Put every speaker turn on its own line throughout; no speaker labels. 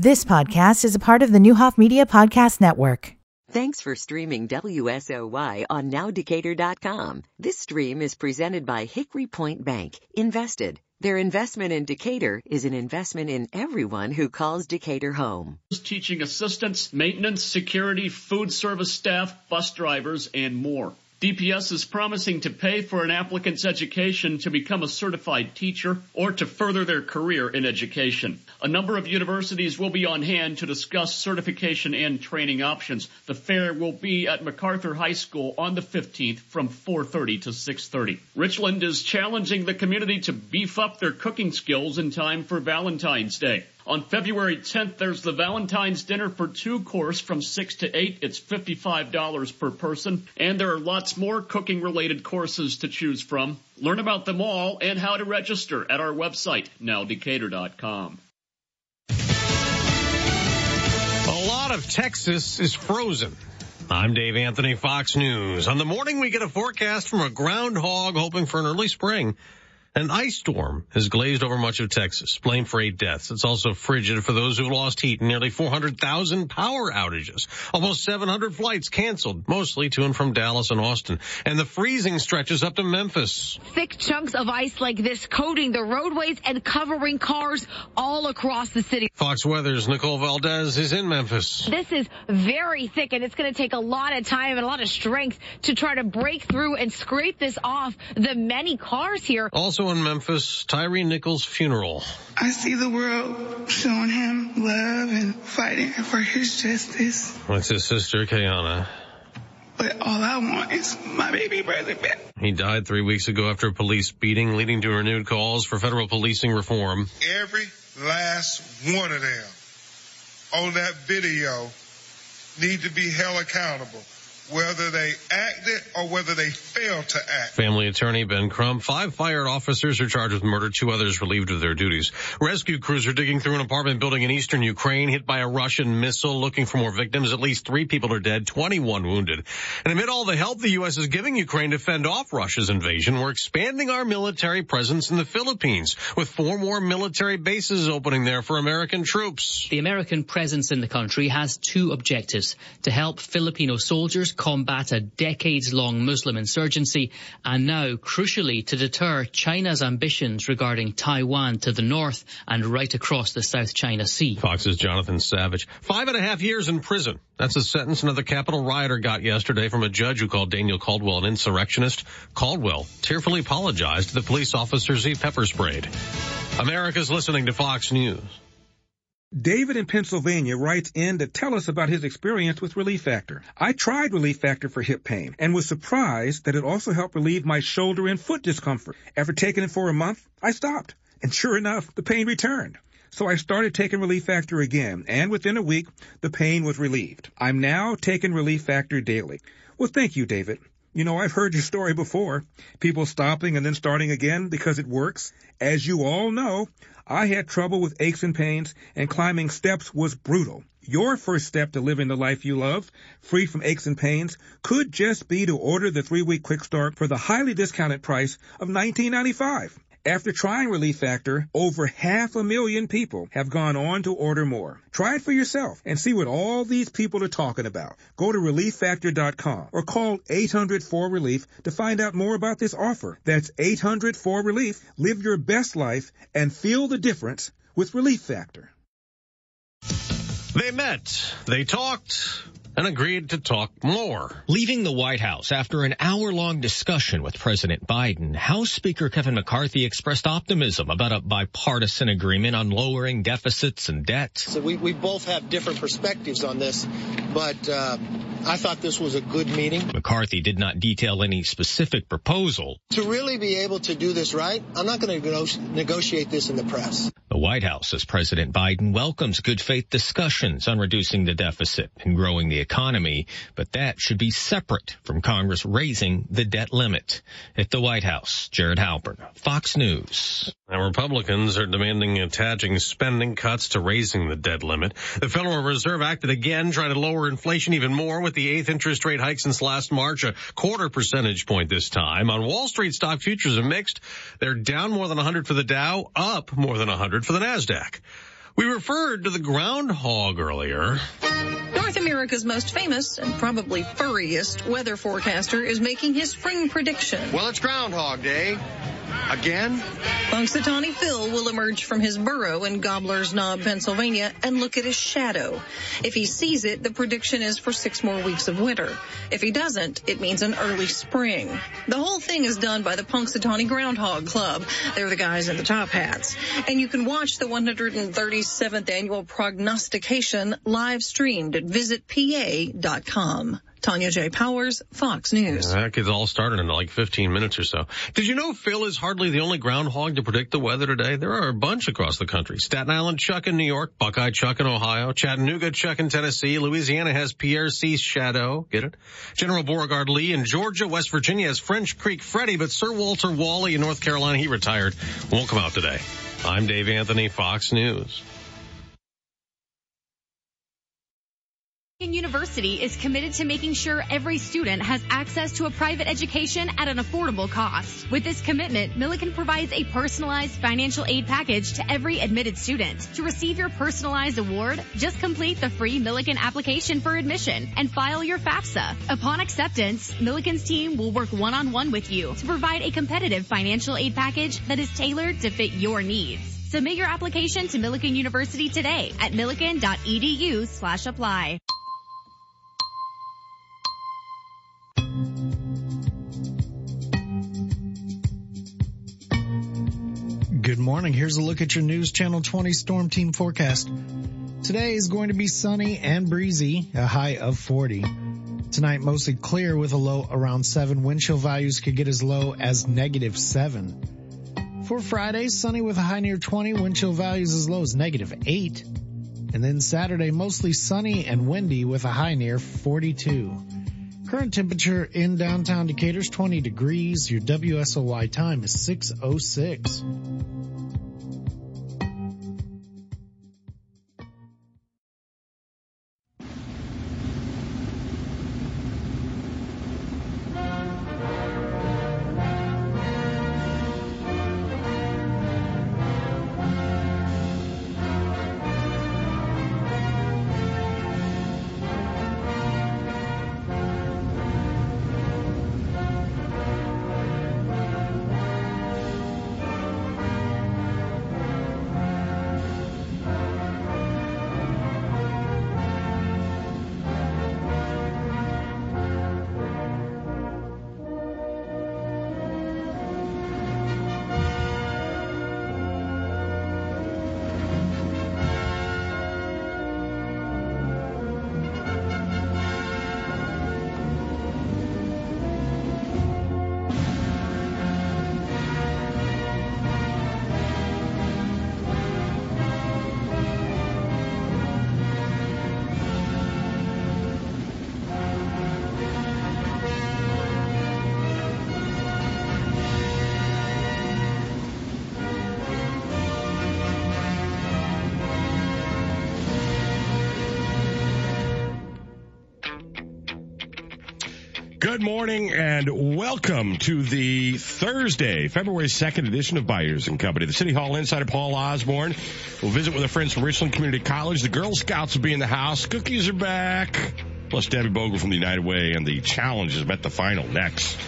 This podcast is a part of the Neuhoff Media Podcast Network.
Thanks for streaming WSOY on nowdecatur.com. This stream is presented by Hickory Point Bank. Invested. Their investment in Decatur is an investment in everyone who calls Decatur home.
Teaching assistants, maintenance, security, food service staff, bus drivers, and more. DPS is promising to pay for an applicant's education to become a certified teacher or to further their career in education. A number of universities will be on hand to discuss certification and training options. The fair will be at MacArthur High School on the 15th from 4.30 to 6.30. Richland is challenging the community to beef up their cooking skills in time for Valentine's Day. On February 10th, there's the Valentine's dinner for two course from 6 to 8. It's $55 per person. And there are lots more cooking related courses to choose from. Learn about them all and how to register at our website, nowdecatur.com.
A lot of Texas is frozen. I'm Dave Anthony, Fox News. On the morning, we get a forecast from a groundhog hoping for an early spring. An ice storm has glazed over much of Texas, blamed for eight deaths. It's also frigid for those who've lost heat and nearly 400,000 power outages. Almost 700 flights canceled, mostly to and from Dallas and Austin. And the freezing stretches up to Memphis.
Thick chunks of ice like this coating the roadways and covering cars all across the city.
Fox Weather's Nicole Valdez is in Memphis.
This is very thick and it's going to take a lot of time and a lot of strength to try to break through and scrape this off the many cars here.
Also in Memphis, Tyre Nichols' funeral.
I see the world showing him love and fighting for his justice.
With his sister, Keyana.
But all I want is my baby brother back.
He died three weeks ago after a police beating, leading to renewed calls for federal policing reform.
Every last one of them on that video need to be held accountable whether they acted or whether they failed to act.
Family attorney Ben Crump, five fired officers are charged with murder, two others relieved of their duties. Rescue crews are digging through an apartment building in eastern Ukraine hit by a Russian missile looking for more victims. At least three people are dead, 21 wounded. And amid all the help the U.S. is giving Ukraine to fend off Russia's invasion, we're expanding our military presence in the Philippines with four more military bases opening there for American troops.
The American presence in the country has two objectives to help Filipino soldiers combat a decades-long Muslim insurgency and now, crucially, to deter China's ambitions regarding Taiwan to the north and right across the South China Sea.
Fox's Jonathan Savage. Five and a half years in prison. That's the sentence another Capitol rioter got yesterday from a judge who called Daniel Caldwell an insurrectionist. Caldwell tearfully apologized to the police officers he pepper sprayed. America's listening to Fox News.
David in Pennsylvania writes in to tell us about his experience with Relief Factor. I tried Relief Factor for hip pain and was surprised that it also helped relieve my shoulder and foot discomfort. After taking it for a month, I stopped. And sure enough, the pain returned. So I started taking Relief Factor again, and within a week, the pain was relieved. I'm now taking Relief Factor daily. Well, thank you, David. You know, I've heard your story before. People stopping and then starting again because it works. As you all know, I had trouble with aches and pains, and climbing steps was brutal. Your first step to living the life you love, free from aches and pains, could just be to order the three-week quick start for the highly discounted price of $19.95. After trying Relief Factor, over half a million people have gone on to order more. Try it for yourself and see what all these people are talking about. Go to relieffactor.com or call 800-4RELIEF to find out more about this offer. That's 800-4RELIEF. Live your best life and feel the difference with Relief Factor.
They met, they talked, and agreed to talk more.
Leaving the White House after an hour-long discussion with President Biden, House Speaker Kevin McCarthy expressed optimism about a bipartisan agreement on lowering deficits and debt.
So we, we both have different perspectives on this, but uh, I thought this was a good meeting.
McCarthy did not detail any specific proposal.
To really be able to do this right, I'm not going to negotiate this in the press.
The White House says President Biden welcomes good faith discussions on reducing the deficit and growing the economy, but that should be separate from Congress raising the debt limit. At the White House, Jared Halpern, Fox News.
Now, Republicans are demanding attaching spending cuts to raising the debt limit. The Federal Reserve acted again, trying to lower inflation even more with the eighth interest rate hike since last March, a quarter percentage point this time. On Wall Street, stock futures are mixed. They're down more than 100 for the Dow, up more than 100 for the NASDAQ. We referred to the groundhog earlier.
North America's most famous and probably furriest weather forecaster is making his spring prediction.
Well, it's Groundhog Day. Again?
Punxsutawney Phil will emerge from his burrow in Gobbler's Knob, Pennsylvania, and look at his shadow. If he sees it, the prediction is for six more weeks of winter. If he doesn't, it means an early spring. The whole thing is done by the Punxsutawney Groundhog Club. They're the guys in the top hats. And you can watch the 137th annual prognostication live streamed at visitpa.com. Tanya J. Powers, Fox News.
That gets all started in like 15 minutes or so. Did you know Phil is hardly the only groundhog to predict the weather today? There are a bunch across the country. Staten Island Chuck in New York, Buckeye Chuck in Ohio, Chattanooga Chuck in Tennessee, Louisiana has Pierre C. Shadow, get it? General Beauregard Lee in Georgia, West Virginia has French Creek Freddy, but Sir Walter Wally in North Carolina, he retired, won't come out today. I'm Dave Anthony, Fox News.
University is committed to making sure every student has access to a private education at an affordable cost. With this commitment, Millikin provides a personalized financial aid package to every admitted student. To receive your personalized award, just complete the free Millikin application for admission and file your FAFSA. Upon acceptance, Millikin's team will work one-on-one with you to provide a competitive financial aid package that is tailored to fit your needs. Submit your application to Millikin University today at millikin.edu slash apply.
Good morning. Here's a look at your News Channel 20 Storm Team forecast. Today is going to be sunny and breezy, a high of 40. Tonight mostly clear with a low around 7. Wind chill values could get as low as negative 7. For Friday, sunny with a high near 20, wind chill values as low as negative 8. And then Saturday, mostly sunny and windy with a high near 42. Current temperature in downtown Decatur is 20 degrees. Your WSOY time is 606.
Good morning and welcome to the Thursday, February 2nd edition of Byers and Company. The City Hall Insider Paul Osborne will visit with our friends from Richland Community College. The Girl Scouts will be in the house. Cookies are back. Plus Debbie Bogle from the United Way and the challenge is at the final next.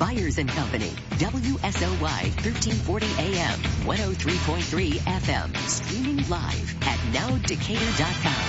Byers and Company, WSOY 1340 AM, 103.3 FM, streaming live at nowdecatur.com.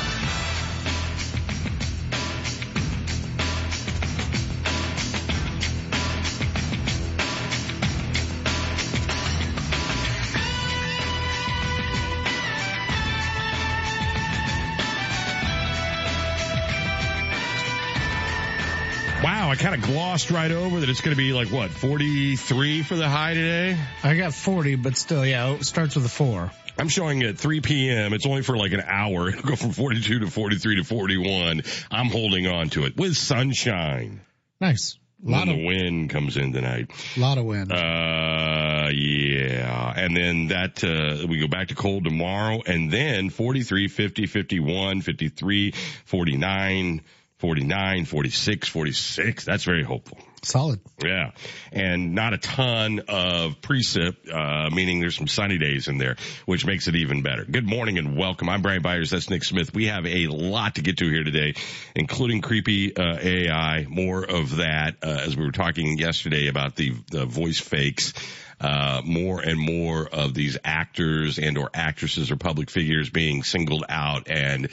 of glossed right over that it's going to be like what, 43 for the high today?
I got 40, but still, yeah, it starts with a 4.
I'm showing at 3 p.m. It's only for like an hour. It'll go from 42 to 43 to 41. I'm holding on to it with sunshine.
Nice.
A lot when of the wind comes in tonight.
A lot of wind.
Uh, yeah. And then that, uh, we go back to cold tomorrow and then 43, 50, 51, 53, 49, 49, 46, 46. That's very hopeful.
Solid.
Yeah. And not a ton of precip, uh, meaning there's some sunny days in there, which makes it even better. Good morning and welcome. I'm Brian Byers. That's Nick Smith. We have a lot to get to here today, including creepy, uh, AI, more of that, uh, as we were talking yesterday about the, the voice fakes. Uh, more and more of these actors and or actresses or public figures being singled out and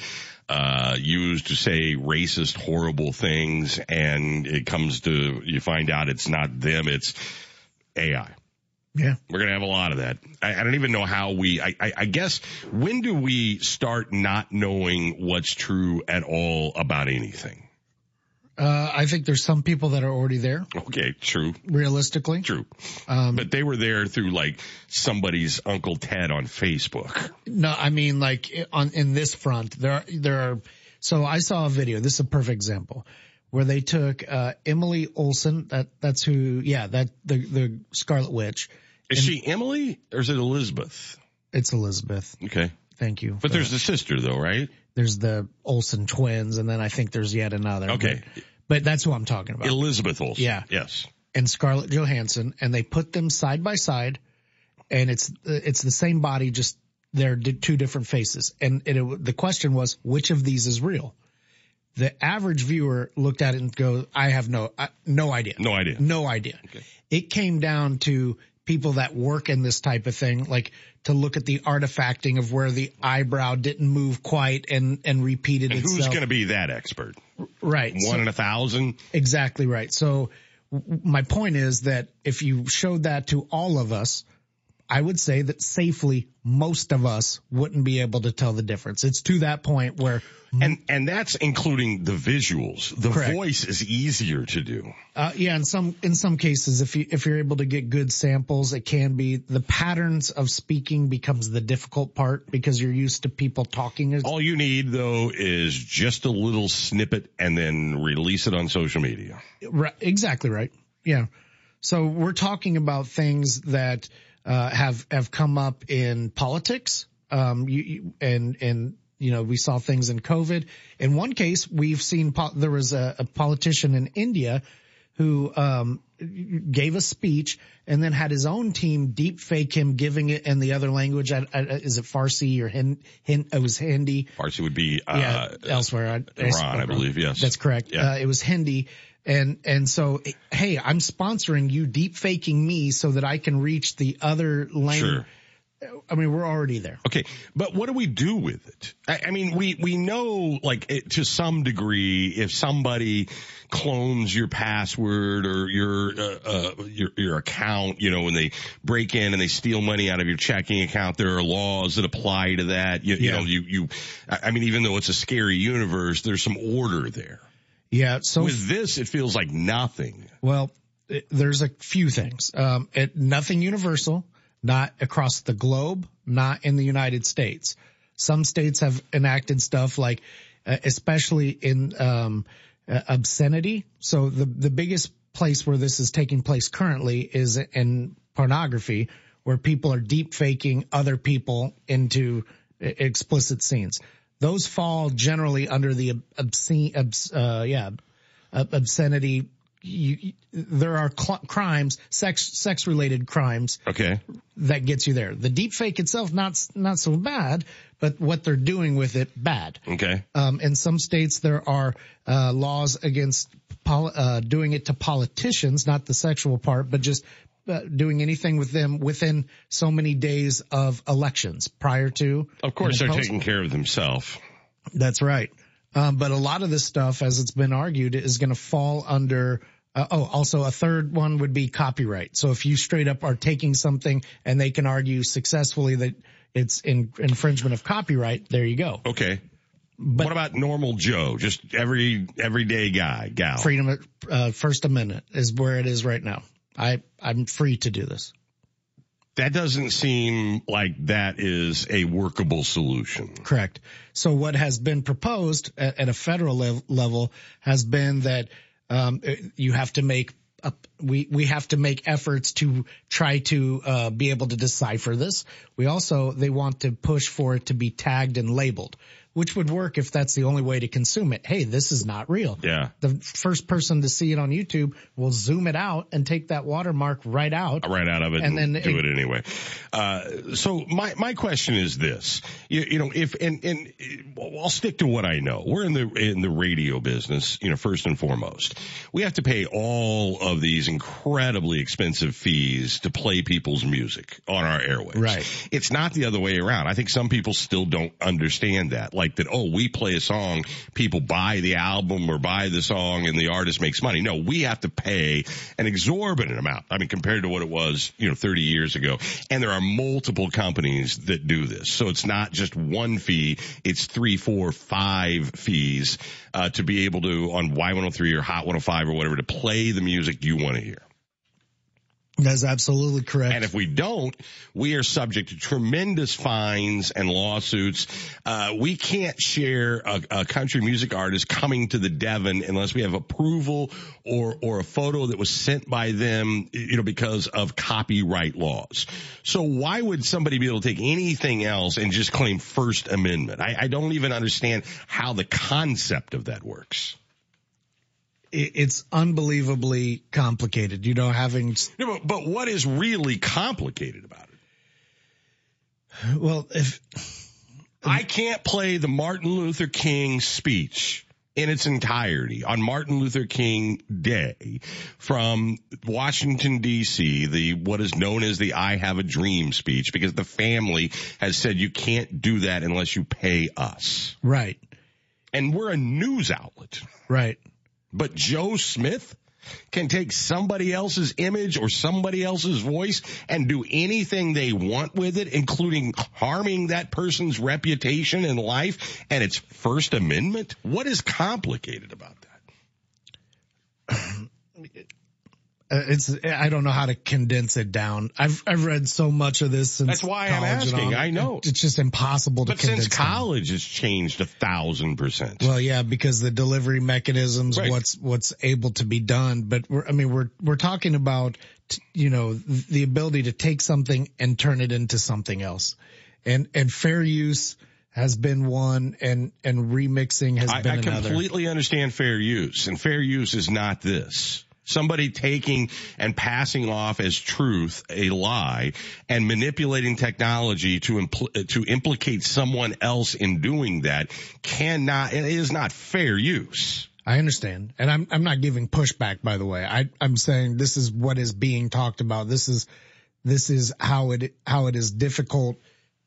uh, used to say racist, horrible things, and it comes to you find out it's not them, it's AI.
Yeah,
we're gonna have a lot of that. I, I don't even know how we. I, I, I guess when do we start not knowing what's true at all about anything?
Uh, I think there's some people that are already there.
Okay, true.
Realistically,
true. Um, but they were there through like somebody's Uncle Ted on Facebook.
No, I mean like on in this front, there are, there are. So I saw a video. This is a perfect example where they took uh, Emily Olsen. That that's who. Yeah, that the the Scarlet Witch.
Is and, she Emily or is it Elizabeth?
It's Elizabeth.
Okay.
Thank you.
But there's that. the sister though, right?
There's the Olsen twins, and then I think there's yet another.
Okay.
But, but that's who I'm talking about.
Elizabeth Olsen.
Yeah.
Yes.
And Scarlett Johansson, and they put them side by side, and it's it's the same body, just they're two different faces. And it, the question was, which of these is real? The average viewer looked at it and go, I have no, no idea.
No idea.
No idea. Okay. It came down to people that work in this type of thing, like to look at the artifacting of where the eyebrow didn't move quite and, and repeated
and
itself.
Who's going to be that expert?
Right.
One so, in a thousand?
Exactly right. So my point is that if you showed that to all of us, I would say that safely most of us wouldn't be able to tell the difference. It's to that point where
and and that's including the visuals. The correct. voice is easier to do.
Uh, yeah, in some in some cases, if you if you're able to get good samples, it can be the patterns of speaking becomes the difficult part because you're used to people talking.
All you need though is just a little snippet and then release it on social media.
Right, exactly right. Yeah. So we're talking about things that uh, have have come up in politics. Um, you, you, and and you know we saw things in COVID. In one case, we've seen po- there was a, a, politician in India who um, gave a speech and then had his own team deep fake him giving it in the other language. I, I, is it Farsi or Hin, Hin, it was Hindi?
Farsi would be uh,
yeah, elsewhere. I,
Iran, I believe. Yes,
that's correct. Yeah. Uh, it was Hindi. And, and so, hey, I'm sponsoring you deep faking me so that I can reach the other lane. Sure. I mean, we're already there.
Okay. But what do we do with it? I, I mean, we, we know like it, to some degree, if somebody clones your password or your, uh, uh, your, your account, you know, when they break in and they steal money out of your checking account, there are laws that apply to that. You, yeah. you know, you, you, I mean, even though it's a scary universe, there's some order there.
Yeah. So
with this, it feels like nothing.
Well, it, there's a few things. Um, it, nothing universal, not across the globe, not in the United States. Some states have enacted stuff like, uh, especially in, um, uh, obscenity. So the, the biggest place where this is taking place currently is in pornography, where people are deep faking other people into explicit scenes those fall generally under the obscene, uh, yeah, obscenity. You, there are cl- crimes, sex, sex related crimes.
Okay.
That gets you there. The deep fake itself, not, not so bad, but what they're doing with it, bad.
Okay.
Um, in some states there are, uh, laws against pol- uh, doing it to politicians, not the sexual part, but just uh, doing anything with them within so many days of elections prior to.
Of course, they're taking care of themselves.
That's right. Um, but a lot of this stuff, as it's been argued, is going to fall under. Uh, oh, also a third one would be copyright. So if you straight up are taking something and they can argue successfully that it's in infringement of copyright, there you go.
Okay. But what about normal Joe? Just every everyday guy, gal.
Freedom, uh, First Amendment is where it is right now. I, I'm free to do this.
That doesn't seem like that is a workable solution.
Correct. So what has been proposed at, at a federal level has been that um, you have to make a, we, we have to make efforts to try to, uh, be able to decipher this. We also, they want to push for it to be tagged and labeled, which would work if that's the only way to consume it. Hey, this is not real.
Yeah.
The first person to see it on YouTube will zoom it out and take that watermark right out.
right out of it
And
and,
then
do
it-
it anyway. Uh, so my, my question is this, you, you know, if, and, and I'll stick to what I know. We're in the, in the radio business, you know, first and foremost. We have to pay all of these incredibly expensive fees to play people's music on our airwaves.
Right.
It's not the other way around. I think some people still don't understand that. Like that, oh, we play a song, people buy the album or buy the song and the artist makes money. No, we have to pay an exorbitant amount. I mean, compared to what it was, you know, 30 years ago. And there are multiple companies that do this. So it's not just one fee. It's three, four, five fees, uh, to be able to on Y103 or Hot 105 or whatever to play the music you want to hear.
That's absolutely correct.
And if we don't, we are subject to tremendous fines and lawsuits. Uh, we can't share a, a country music artist coming to the Devon unless we have approval or or a photo that was sent by them, you know, because of copyright laws. So why would somebody be able to take anything else and just claim First Amendment? I, I don't even understand how the concept of that works.
It- it's unbelievably complicated. You know, having,
No, but, but what is really complicated about it?
well, if,
I can't play the Martin Luther King speech in its entirety on Martin Luther King Day from Washington DC, the what is known as the I have a dream speech because the family has said you can't do that unless you pay us.
right,
And we're a news outlet.
right.
But Joe Smith can take somebody else's image or somebody else's voice and do anything they want with it, including harming that person's reputation and life and its First Amendment? What is complicated about that?
Uh, it's I don't know how to condense it down. I've I've read so much of this since
That's why I'm asking. I know.
it's just impossible to
But since
condense. down.
college has changed a thousand percent.
Well, yeah, because the delivery mechanisms,
Right.
what's what's able to be done. But we're, I mean, we're we're talking about you know the ability to take something and turn it into something else, and and fair use has been one, and and remixing has
I,
been
I
another.
I completely understand fair use, and fair use is not this. Somebody taking and passing off as truth a lie and manipulating technology to impl- to implicate someone else in doing that cannot. It is not fair use.
I understand. And I'm, I'm not giving pushback, by the way. I, I'm saying this is what is being talked about. This is, this is how it, how it is difficult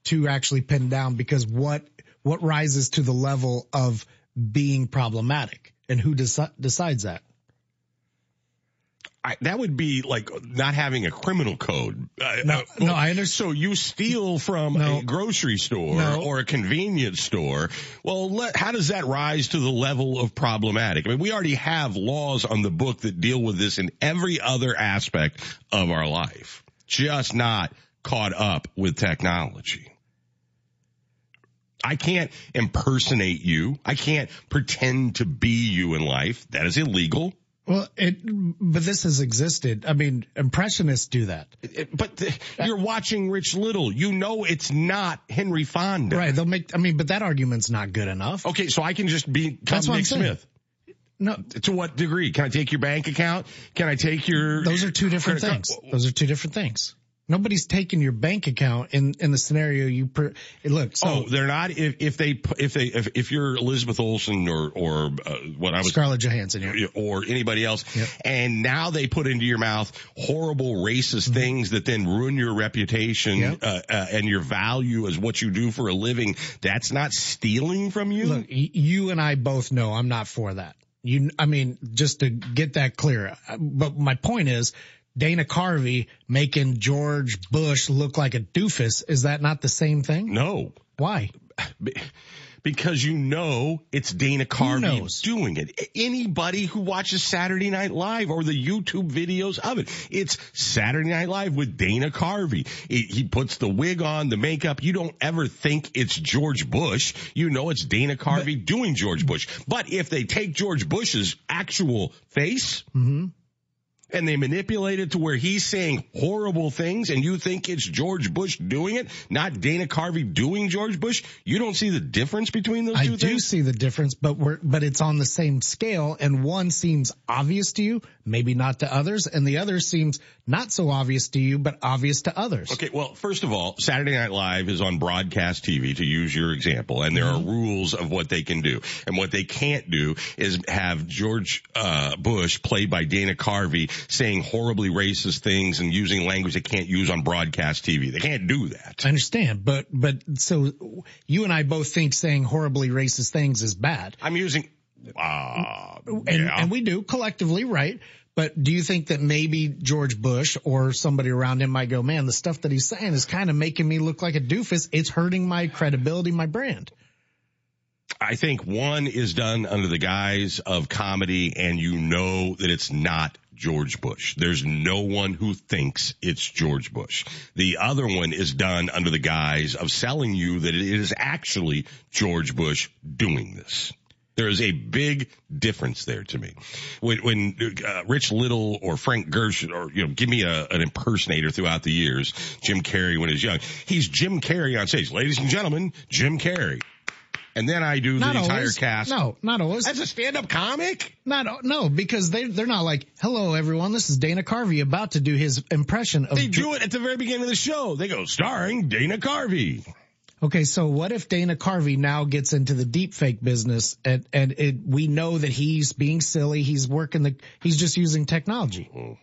to actually pin down because what, what rises to the level of being problematic and who deci- decides that?
I, that would be like not having a criminal code. Uh,
No,
uh,
no, I understand.
So you steal from
No.
a grocery store
No.
or a convenience store. Well, let, how does that rise to the level of problematic? I mean, we already have laws on the book that deal with this in every other aspect of our life, just not caught up with technology. I can't impersonate you. I can't pretend to be you in life. That is illegal.
Well, it, but this has existed. I mean, impressionists do that.
It- But the, you're watching Rich Little. You know it's not Henry Fonda.
Right. They'll make, I mean, but that argument's not good enough.
Okay, so I can just be
That's
Nick. Smith.
No,
To what degree? Can I take your bank account? Can I take your?
Those are two different things. Those are two different things. Nobody's taking your bank account in, in the scenario you per, look. So
oh, they're not. If, if they, if they, if, if you're Elizabeth Olsen or or uh, what I was
Scarlett Johansson, yeah.
or anybody else,
Yep.
and now they put into your mouth horrible racist things that then ruin your reputation
Yep.
uh, uh, and your value as what you do for a living. That's not stealing from you.
Look, y- you and I both know I'm not for that. You, I mean, just to get that clear. uh, But my point is, Dana Carvey making George Bush look like a doofus. Is that not the same thing?
no.
Why?
Because you know it's Dana Carvey doing it. Anybody who watches Saturday Night Live or the YouTube videos of it, it's Saturday Night Live with Dana Carvey. He puts the wig on, the makeup. You don't ever think it's George Bush. You know it's Dana Carvey doing George Bush. But if they take George Bush's actual face,
Mm-hmm.
And they manipulate it to where he's saying horrible things and you think it's George Bush doing it, not Dana Carvey doing George Bush, you don't see the difference between those
I
two
do see the difference, but we're, but it's on the same scale and one seems obvious to you, maybe not to others, and the other seems not so obvious to you, but obvious to others.
Okay, well, first of all, Saturday Night Live is on broadcast TV, to use your example, and there are rules of what they can do. And what they can't do is have George uh, Bush, played by Dana Carvey, saying horribly racist things and using language they can't use on broadcast TV. They can't do that.
I understand, but, but so you and I both think saying horribly racist things is bad.
I'm using, uh,
and,
yeah.
and we do collectively, right? But do you think that maybe George Bush or somebody around him might go, man, the stuff that he's saying is kind of making me look like a doofus. It's hurting my credibility, my brand.
I think one is done under the guise of comedy and you know that it's not George Bush. There's no one who thinks it's George Bush. The other one is done under the guise of selling you that it is actually George Bush doing this. There is a big difference there to me. When, when uh, Rich Little or Frank Gersh or you know, give me a, an impersonator throughout the years, Jim Carrey when he was young, he's Jim Carrey on stage. Ladies and gentlemen, Jim Carrey. And then I do
Not
the entire cast.
No, not always.
As a stand-up comic?
Not, no, because they, they're not like, hello everyone, this is Dana Carvey about to do his impression of.
They do it at the very beginning of the show. They go, starring Dana Carvey.
Okay, so what if Dana Carvey now gets into the deep fake business and, and it, we know that he's being silly, he's working the, he's just using technology. Mm-hmm.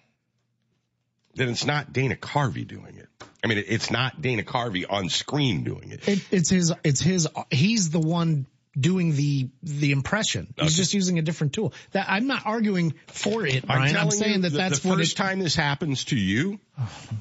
Then it's not Dana Carvey doing it. I mean, it's not Dana Carvey on screen doing it.
It, it's his, it's his, he's the one doing the, the impression. He's
Okay.
just using a different tool. That, I'm not arguing for it, Brian.
I'm
I'm,
telling
saying
you,
that
the,
that's
the first
it,
time this happens to you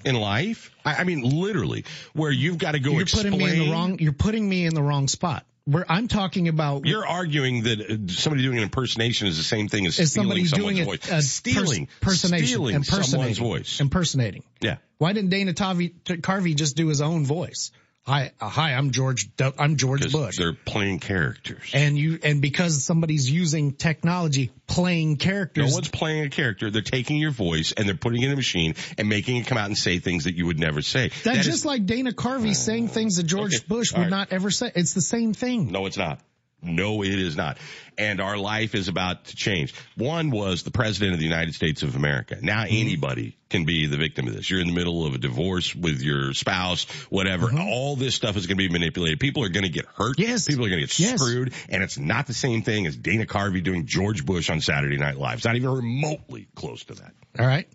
in life. I, I mean, literally, where you've got to go
you're
explain.
putting me in the wrong, you're putting me in the wrong spot. Where I'm talking about
You're arguing that uh, somebody doing an impersonation is the same thing as stealing
somebody
someone's
doing
voice.
uh,
stealing,
pers- impersonation,
stealing
impersonating,
someone's voice.
impersonating.
Yeah.
Why didn't Dana Tavi, Carvey just do his own voice? Hi, uh, hi, I'm George, I'm George Bush.
They're playing characters.
And you, and because somebody's using technology, playing characters.
No one's playing a character. They're taking your voice and they're putting it in a machine and making it come out and say things that you would never say.
That's
That is-
just like Dana Carvey saying things that George
Okay,
Bush would
right.
not ever say. It's the same thing.
No, it's not. No, it is not. And our life is about to change. One was the president of the United States of America. Now
Mm-hmm.
anybody can be the victim of this. You're in the middle of a divorce with your spouse, whatever.
Mm-hmm.
All this stuff is going to be manipulated. People are going to get hurt.
Yes.
People are going to get
Yes.
screwed. And it's not the same thing as Dana Carvey doing George Bush on Saturday Night Live. It's not even remotely close to that.
All right.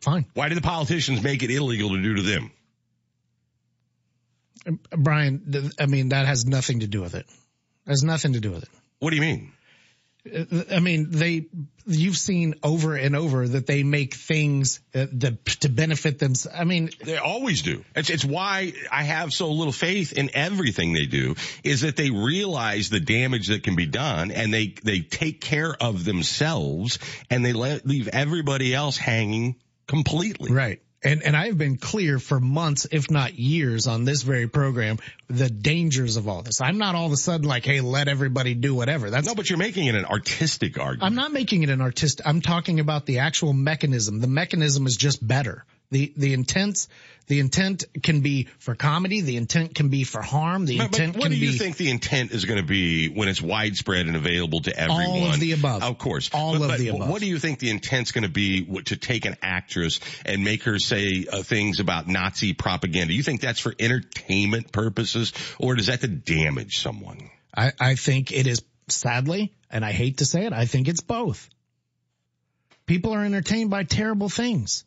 Fine.
Why do the politicians make it illegal to do to them?
Brian, th- I mean, that has nothing to do with it. Has nothing to do with it.
What do you mean?
I mean, they, you've seen over and over that they make things uh, that, to benefit them. I mean,
They always do. It's, it's why I have so little faith in everything they do is that they realize the damage that can be done and they, they take care of themselves and they let, leave everybody else hanging completely.
right. And, and I've been clear for months, if not years on this very program, the dangers of all this. I'm not all of a sudden like, Hey, let everybody do whatever. That's
No, but you're making it an artistic argument.
I'm not making it an artistic. I'm talking about the actual mechanism. The mechanism is just better. The, the intent, the intent can be for comedy. The intent can be for harm. The
intent. But-
but
what do you
be
think the intent is going to be when it's widespread and available to everyone?
All of the above.
Of course.
All
But-
of the above.
What do you think the intent's going to be to take an actress and make her say uh, things about Nazi propaganda? You think that's for entertainment purposes or does that to damage someone?
I, I think it is sadly, and I hate to say it, I think it's both. People are entertained by terrible things.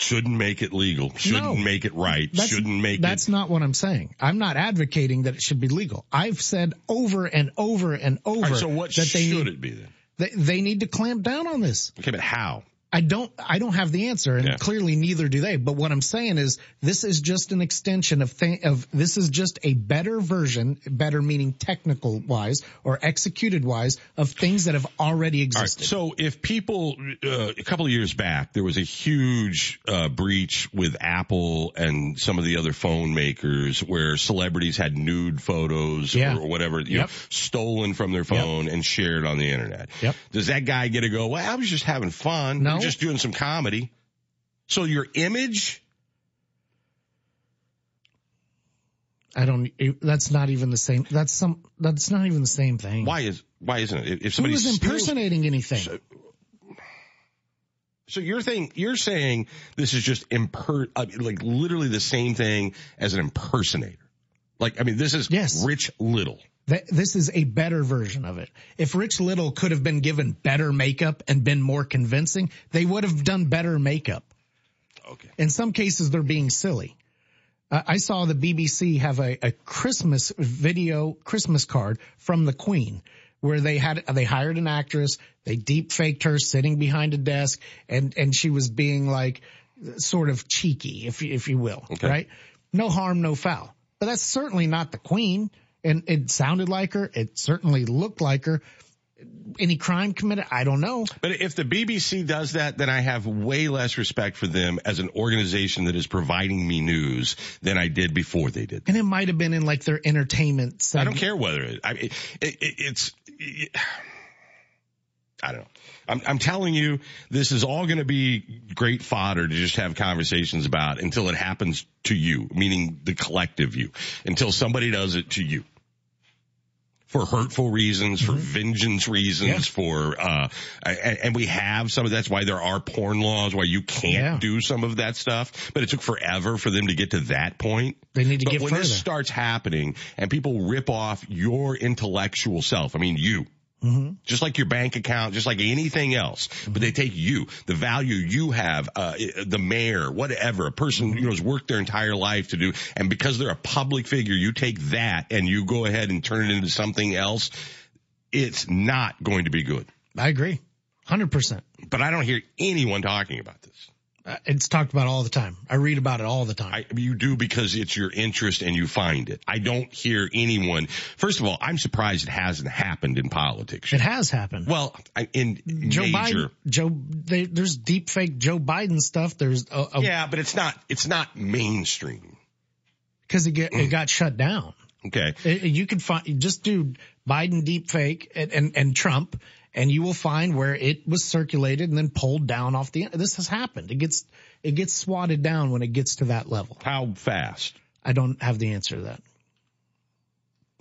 Shouldn't make it legal. Shouldn't
No.
make it right. Shouldn't make it.
That's
it.
not what I'm saying. I'm not advocating that it should be legal. I've said over and over and over
right, so what should
need,
it be then?
they, they need to clamp down on this.
Okay, but how?
I don't, I don't have the answer and yeah. clearly neither do they. But what I'm saying is this is just an extension of thing, of this is just a better version, better meaning technical wise or executed wise of things that have already existed.
so if people, uh, a couple of years back, there was a huge, uh, breach with Apple and some of the other phone makers where celebrities had nude photos yeah. or whatever, you yep. know, stolen from their phone yep. and shared on the internet.
Yep.
Does that guy get to go, well, I was just having fun.
No
just doing some comedy. So your image.
I don't. That's not even the same. That's some. That's not even the same thing.
Why is? Why isn't it? If somebody
was impersonating anything.
So, so you're saying you're saying this is just imper uh, like literally the same thing as an impersonator. Like I mean, this is
yes.
Rich Little
this is a better version of it. If Rich Little could have been given better makeup and been more convincing, they would have done better makeup.
Okay.
In some cases, they're being silly. Uh, I saw the BBC have a, a Christmas video, Christmas card from the Queen where they had, they hired an actress, they deep faked her sitting behind a desk and, and she was being like sort of cheeky, if, if you will, okay. right? No harm, no foul. But that's certainly not the Queen and it sounded like her. It certainly looked like her. Any crime committed? I don't know.
But if the BBC does that, then I have way less respect for them as an organization that is providing me news than I did before they did.
And it might have been in like their entertainment. Segment.
I don't care whether it, I, it, it it's. It, I don't know. I'm, I'm, telling you, this is all going to be great fodder to just have conversations about until it happens to you, meaning the collective you, until somebody does it to you for hurtful reasons, for mm-hmm. vengeance reasons, yeah. for uh, and, and, we have some of that's why there are porn laws, why you can't yeah. do some of that stuff. But it took forever for them to get to that point.
They need to
but
get
when
further.
this starts happening and people rip off your intellectual self, I mean you
Mm-hmm.
Just like your bank account, just like anything else. Mm-hmm. But they take you, the value you have, uh, the mayor, whatever, a person, mm-hmm. you know, has worked their entire life to do. And because they're a public figure, you take that and you go ahead and turn it into something else. It's not going to be good.
I agree. 100%.
But I don't hear anyone talking about this.
Uh, it's talked about all the time. I read about it all the time.
I, you do because it's your interest and you find it. I don't hear anyone. First of all, I'm surprised it hasn't happened in politics.
It has happened.
Well, in
Joe
major,
Biden, Joe, they, there's deep fake Joe Biden stuff. There's a, a,
yeah, but it's not. It's not mainstream
because it get, it got shut down.
Okay,
it, you can find just do Biden deep fake and, and, and Trump and you will find where it was circulated and then pulled down off the end. This has happened. It gets, it gets swatted down when it gets to that level.
How fast?
I don't have the answer to that.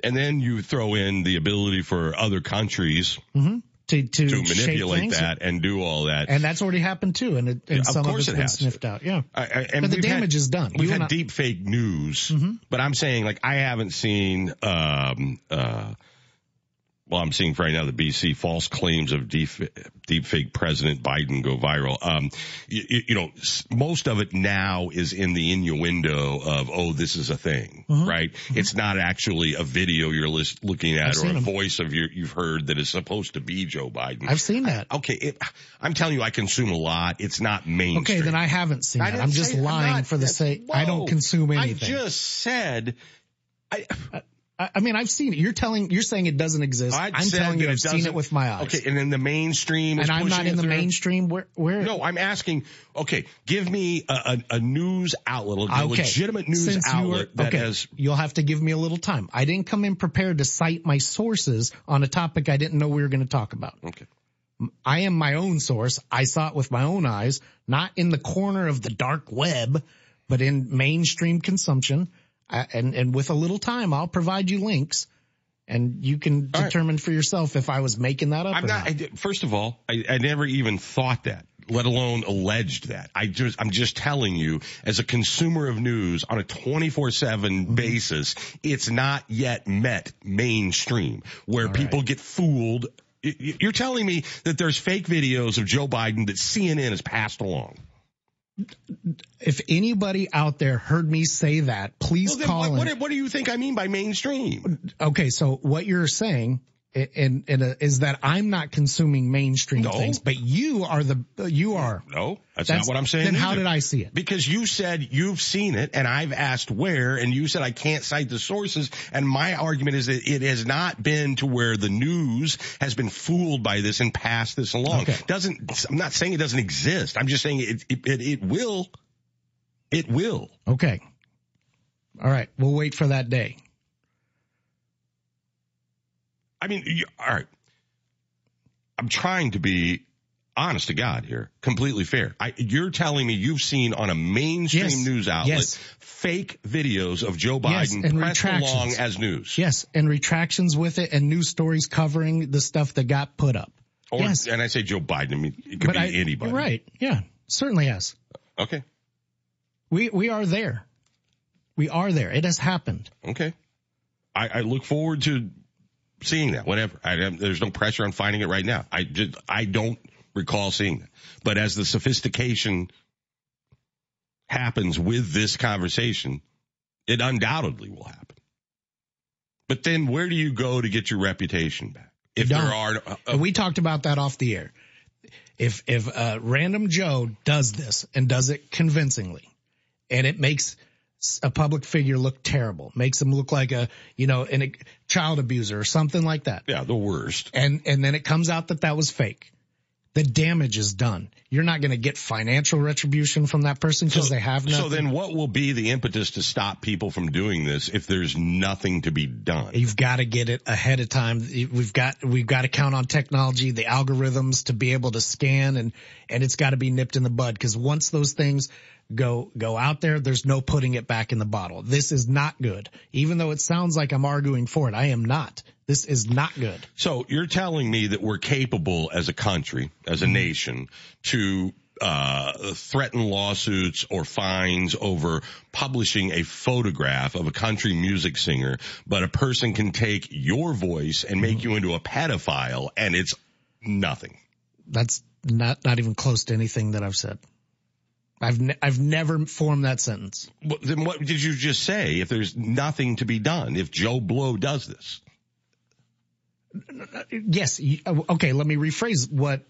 And then you throw in the ability for other countries
mm-hmm. to, to,
to manipulate that and do all that.
And that's already happened too. And, it, and yeah, some of, it's it been has. sniffed out. Yeah.
I, I,
but the damage
had,
is done.
We've you had deep fake news,
mm-hmm.
but I'm saying like I haven't seen, um, uh, well, I'm seeing right now the BC false claims of deep, deep fake President Biden go viral. Um, you, you, know, most of it now is in the innuendo of, oh, this is a thing, mm-hmm. right? Mm-hmm. It's not actually a video you're list, looking at
I've
or a
them.
voice of your, you've heard that is supposed to be Joe Biden.
I've seen that.
I, okay. It, I'm telling you, I consume a lot. It's not mainstream.
Okay, then I haven't seen it. I'm just lying not, for the sake. I don't consume anything.
I just said, I,
I mean, I've seen it. You're telling, you're saying it doesn't exist.
I
am telling you, I've seen it with my eyes.
Okay, and then the mainstream
and I'm not in the
through.
mainstream. Where, where?
No, I'm asking. Okay, give me a, a, a news outlet, a okay. legitimate news Since outlet that okay. has.
You'll have to give me a little time. I didn't come in prepared to cite my sources on a topic I didn't know we were going to talk about.
Okay.
I am my own source. I saw it with my own eyes, not in the corner of the dark web, but in mainstream consumption. And, and with a little time, I'll provide you links and you can all determine right. for yourself if I was making that up.
I'm not,
not.
I, first of all, I, I never even thought that let alone alleged that. I just, I'm just telling you, as a consumer of news on a 24 7 mm-hmm. basis, it's not yet met mainstream where All people right. get fooled. You're telling me that there's fake videos of Joe Biden that CNN has passed along
if anybody out there heard me say that, please
well,
call
what, what, what, do you think I mean by mainstream?
Okay, so what you're saying And, and uh, is that I'm not consuming mainstream
No.
things, but you are the, you are.
No, that's,
That's-
not what I'm saying.
then how did I see it?
Because you said you've seen it, and I've asked where, and you said I can't cite the sources. And my argument is that it has not been to where the news has been fooled by this and passed this along.
Okay.
Doesn't I'm not saying it doesn't exist. I'm just saying it it, it, it will. It will.
Okay. All right. We'll wait for that day.
I mean, you, all right. I'm trying to be honest to God here, completely fair. I, you're telling me you've seen on a mainstream
Yes.
news outlet
Yes.
fake videos of Joe
Yes,
Biden
and
pressed along as news.
Yes. And retractions with it and news stories covering the stuff that got put up.
Or,
yes.
And I say Joe Biden, I mean, it could be
I-
anybody.
Right. Yeah. Certainly has.
Okay.
We, we are there. We are there. It has happened.
Okay. I, I look forward to seeing that, whatever. I, there's no pressure on finding it right now. I just, I don't recall seeing that. But as the sophistication happens with this conversation, it undoubtedly will happen. But then where do you go to get your reputation back? If there are, uh,
we talked about that off the air. If if uh, random Joe does this and does it convincingly, and it makes a public figure look terrible, makes them look like a you know an, a child abuser or something like that,
yeah, the worst.
and and then it comes out that that was fake, the damage is done. You're not going to get financial retribution from that person because they have nothing.
So then what will be the impetus to stop people from doing this if there's nothing to be done?
You've got to get it ahead of time. We've got we've got to count on technology, the algorithms to be able to scan and and it's got to be nipped in the bud because once those things go go out there, there's no putting it back in the bottle. This is not good. Even though it sounds like I'm arguing for it, I am not. This is not good.
So you're telling me that we're capable as a country, as a
Mm-hmm.
nation, to uh, threaten lawsuits or fines over publishing a photograph of a country music singer, but a person can take your voice and make
Mm-hmm.
you into a pedophile, and it's nothing.
That's not not even close to anything that I've said. I've ne- I've never formed that sentence.
Well, then what did you just say? If there's nothing to be done, if Joe Blow does this,
Yes. Uh, okay. Let me rephrase what.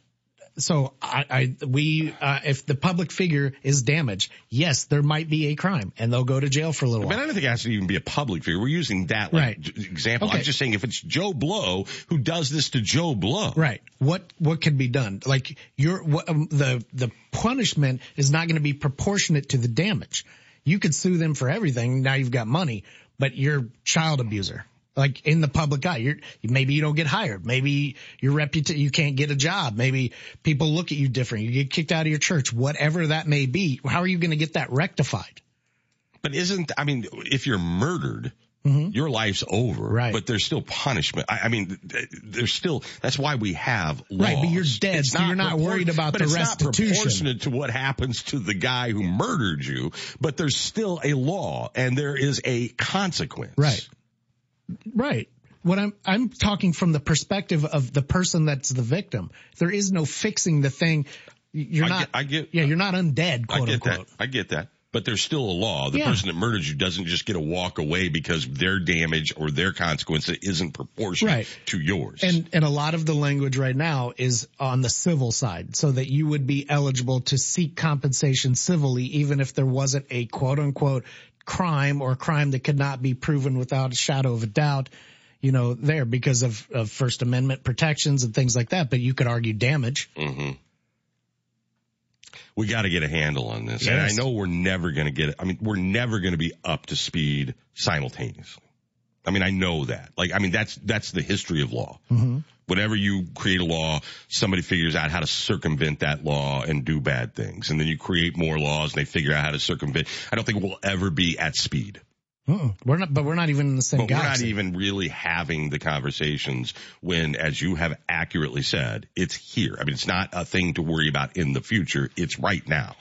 So I, I we, uh, if the public figure is damaged, yes, there might be a crime and they'll go to jail for a little while.
But I don't think it has to even be a public figure. We're using that like,
Right.
example.
Okay.
I'm just saying if it's Joe Blow who does this to Joe Blow,
Right. What, what can be done? Like your, what, um, the, the punishment is not going to be proportionate to the damage. You could sue them for everything. Now you've got money, but you're child abuser. Like in the public eye, you're, maybe you don't get hired. Maybe your reputation, you can't get a job. Maybe people look at you different. You get kicked out of your church, whatever that may be. How are you going to get that rectified?
But isn't, I mean, if you're murdered, your life's over.
Mm-hmm. Right.
But there's still punishment. I, I mean, there's still, that's why we have laws.
Right, but you're dead,
It's
so you're not
propor-
worried about the restitution.
but
the
it's not proportionate to what happens to the guy who murdered you, but there's still a law and there is a consequence.
Right. Right. What I'm I'm talking from the perspective of the person that's the victim. There is no fixing the thing. You're
I
not.
get- I get-
Yeah, you're not undead,
I get
unquote.
that. I get that. But there's still a law. The
Yeah.
person that murdered you doesn't just get to walk away because their damage or their consequence isn't proportionate
Right.
to yours.
And and a lot of the language right now is on the civil side, so that you would be eligible to seek compensation civilly, even if there wasn't a quote unquote crime or crime that could not be proven without a shadow of a doubt. You know, there because of, of First Amendment protections and things like that. But you could argue damage.
hmm We got to get a handle on this. And I know we're never going to get it. I mean, we're never going to be up to speed simultaneously. I mean, I know that. Like, I mean, that's, that's the history of law.
Mm-hmm.
Whenever you create a law, somebody figures out how to circumvent that law and do bad things. And then you create more laws and they figure out how to circumvent. I don't think we'll ever be at speed.
Mm-mm. We're not, but we're not even in the same
But we're not even really having the conversations when, as you have accurately said, it's here. I mean, it's not a thing to worry about in the future. It's right now.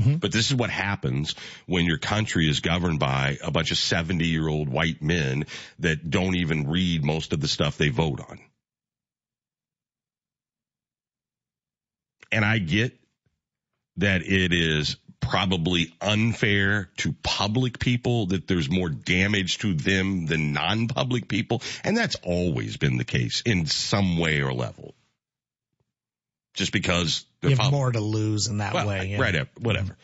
Mhm.
But this is what happens when your country is governed by a bunch of 70 year old white men that don't even read most of the stuff they vote on. And I get that it is probably unfair to public people, that there's more damage to them than non-public people. And that's always been the case in some way or level. Just because
you have pub- more to lose in that
well,
way.
Yeah. Right, whatever.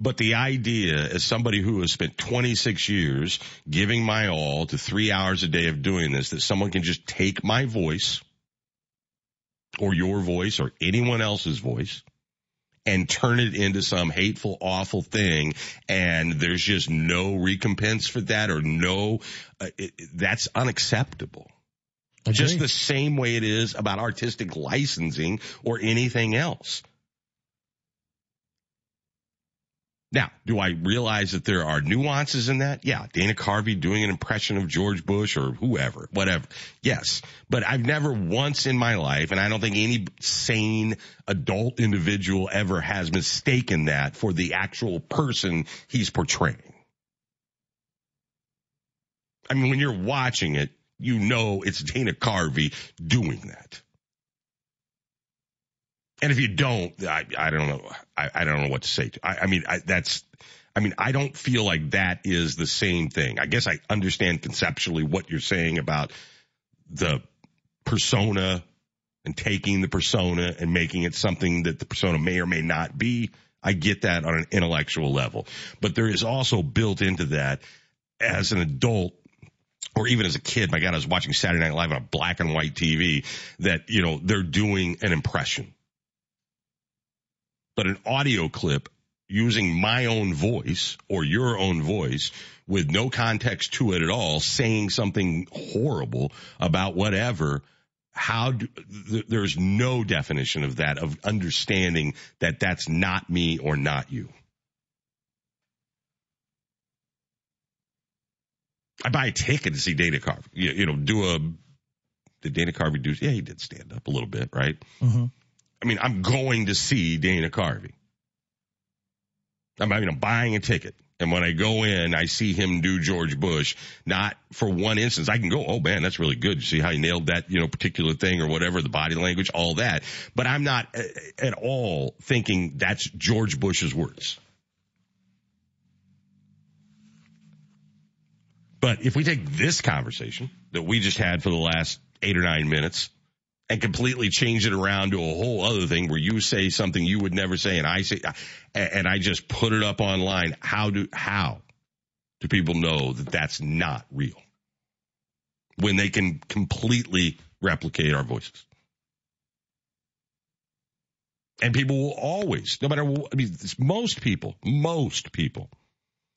But the idea, as somebody who has spent 26 years giving my all to three hours a day of doing this, that someone can just take my voice or your voice or anyone else's voice and turn it into some hateful, awful thing. And there's just no recompense for that or no, uh, it, that's unacceptable. Just the same way it is about artistic licensing or anything else. Now, do I realize that there are nuances in that? Yeah. Dana Carvey doing an impression of George Bush or whoever, whatever. Yes. But I've never once in my life, and I don't think any sane adult individual ever has mistaken that for the actual person he's portraying. I mean, when you're watching it, you know it's Dana Carvey doing that. And if you don't, I, I don't know. I, I, don't know what to say. I, I mean, I, that's, I mean, I don't feel like that is the same thing. I guess I understand conceptually what you're saying about the persona and taking the persona and making it something that the persona may or may not be. I get that on an intellectual level, but there is also built into that as an adult or even as a kid, my God, I was watching Saturday Night Live on a black and white TV that, you know, they're doing an impression but an audio clip using my own voice or your own voice with no context to it at all, saying something horrible about whatever. How do, th- there's no definition of that, of understanding that that's not me or not you. I buy a ticket to see Dana Carvey. You, you know, do a, did Dana Carvey do, yeah, he did stand up a little bit, right? Mm-hmm. I mean, I'm going to see Dana Carvey. I'm, I mean, I'm buying a ticket. And when I go in, I see him do George Bush, not for one instance. I can go, oh man, that's really good. You see how he nailed that, you know, particular thing or whatever, the body language, all that. But I'm not uh, at all thinking that's George Bush's words. But if we take this conversation that we just had for the last eight or nine minutes and completely change it around to a whole other thing where you say something you would never say and I say, and I just put it up online. How do, how do people know that that's not real when they can completely replicate our voices? And people will always, no matter what, I mean, most people, most people,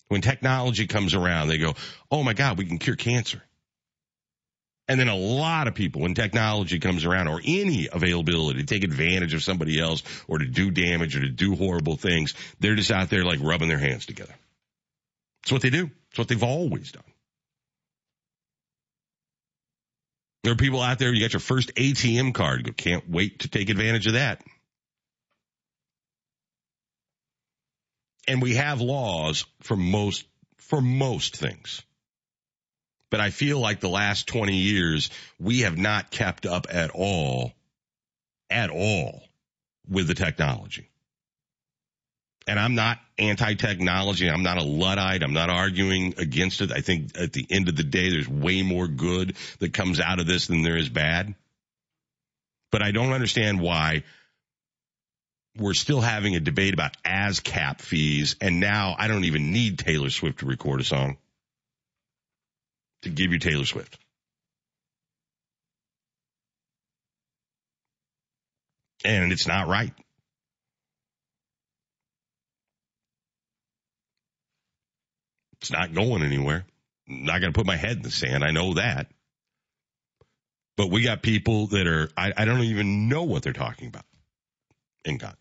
when technology comes around, they go, Oh my God, we can cure cancer. And then a lot of people, when technology comes around or any availability to take advantage of somebody else or to do damage or to do horrible things, they're just out there like rubbing their hands together. It's what they do. It's what they've always done. There are people out there, you got your first ATM card. You can't wait to take advantage of that. And we have laws for most, for most things but I feel like the last 20 years, we have not kept up at all, at all with the technology. And I'm not anti-technology. I'm not a Luddite. I'm not arguing against it. I think at the end of the day, there's way more good that comes out of this than there is bad. But I don't understand why we're still having a debate about ASCAP fees. And now I don't even need Taylor Swift to record a song to give you Taylor Swift. And it's not right. It's not going anywhere. I'm not going to put my head in the sand. I know that. But we got people that are, I, I don't even know what they're talking about in Congress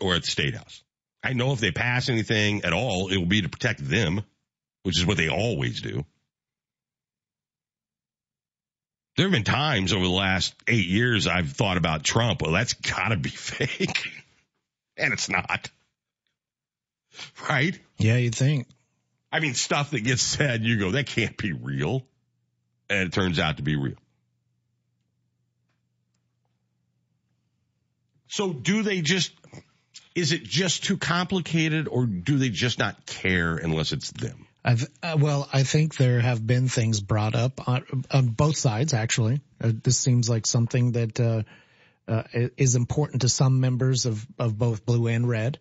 or at the State House. I know if they pass anything at all, it will be to protect them which is what they always do. There have been times over the last eight years I've thought about Trump. Well, that's gotta be fake. and it's not. Right?
Yeah, you'd think.
I mean, stuff that gets said, you go, that can't be real. And it turns out to be real. So do they just, is it just too complicated or do they just not care unless it's them?
I've, uh, well, I think there have been things brought up on, on both sides, actually. Uh, this seems like something that, uh, uh, is important to some members of, of both blue and red.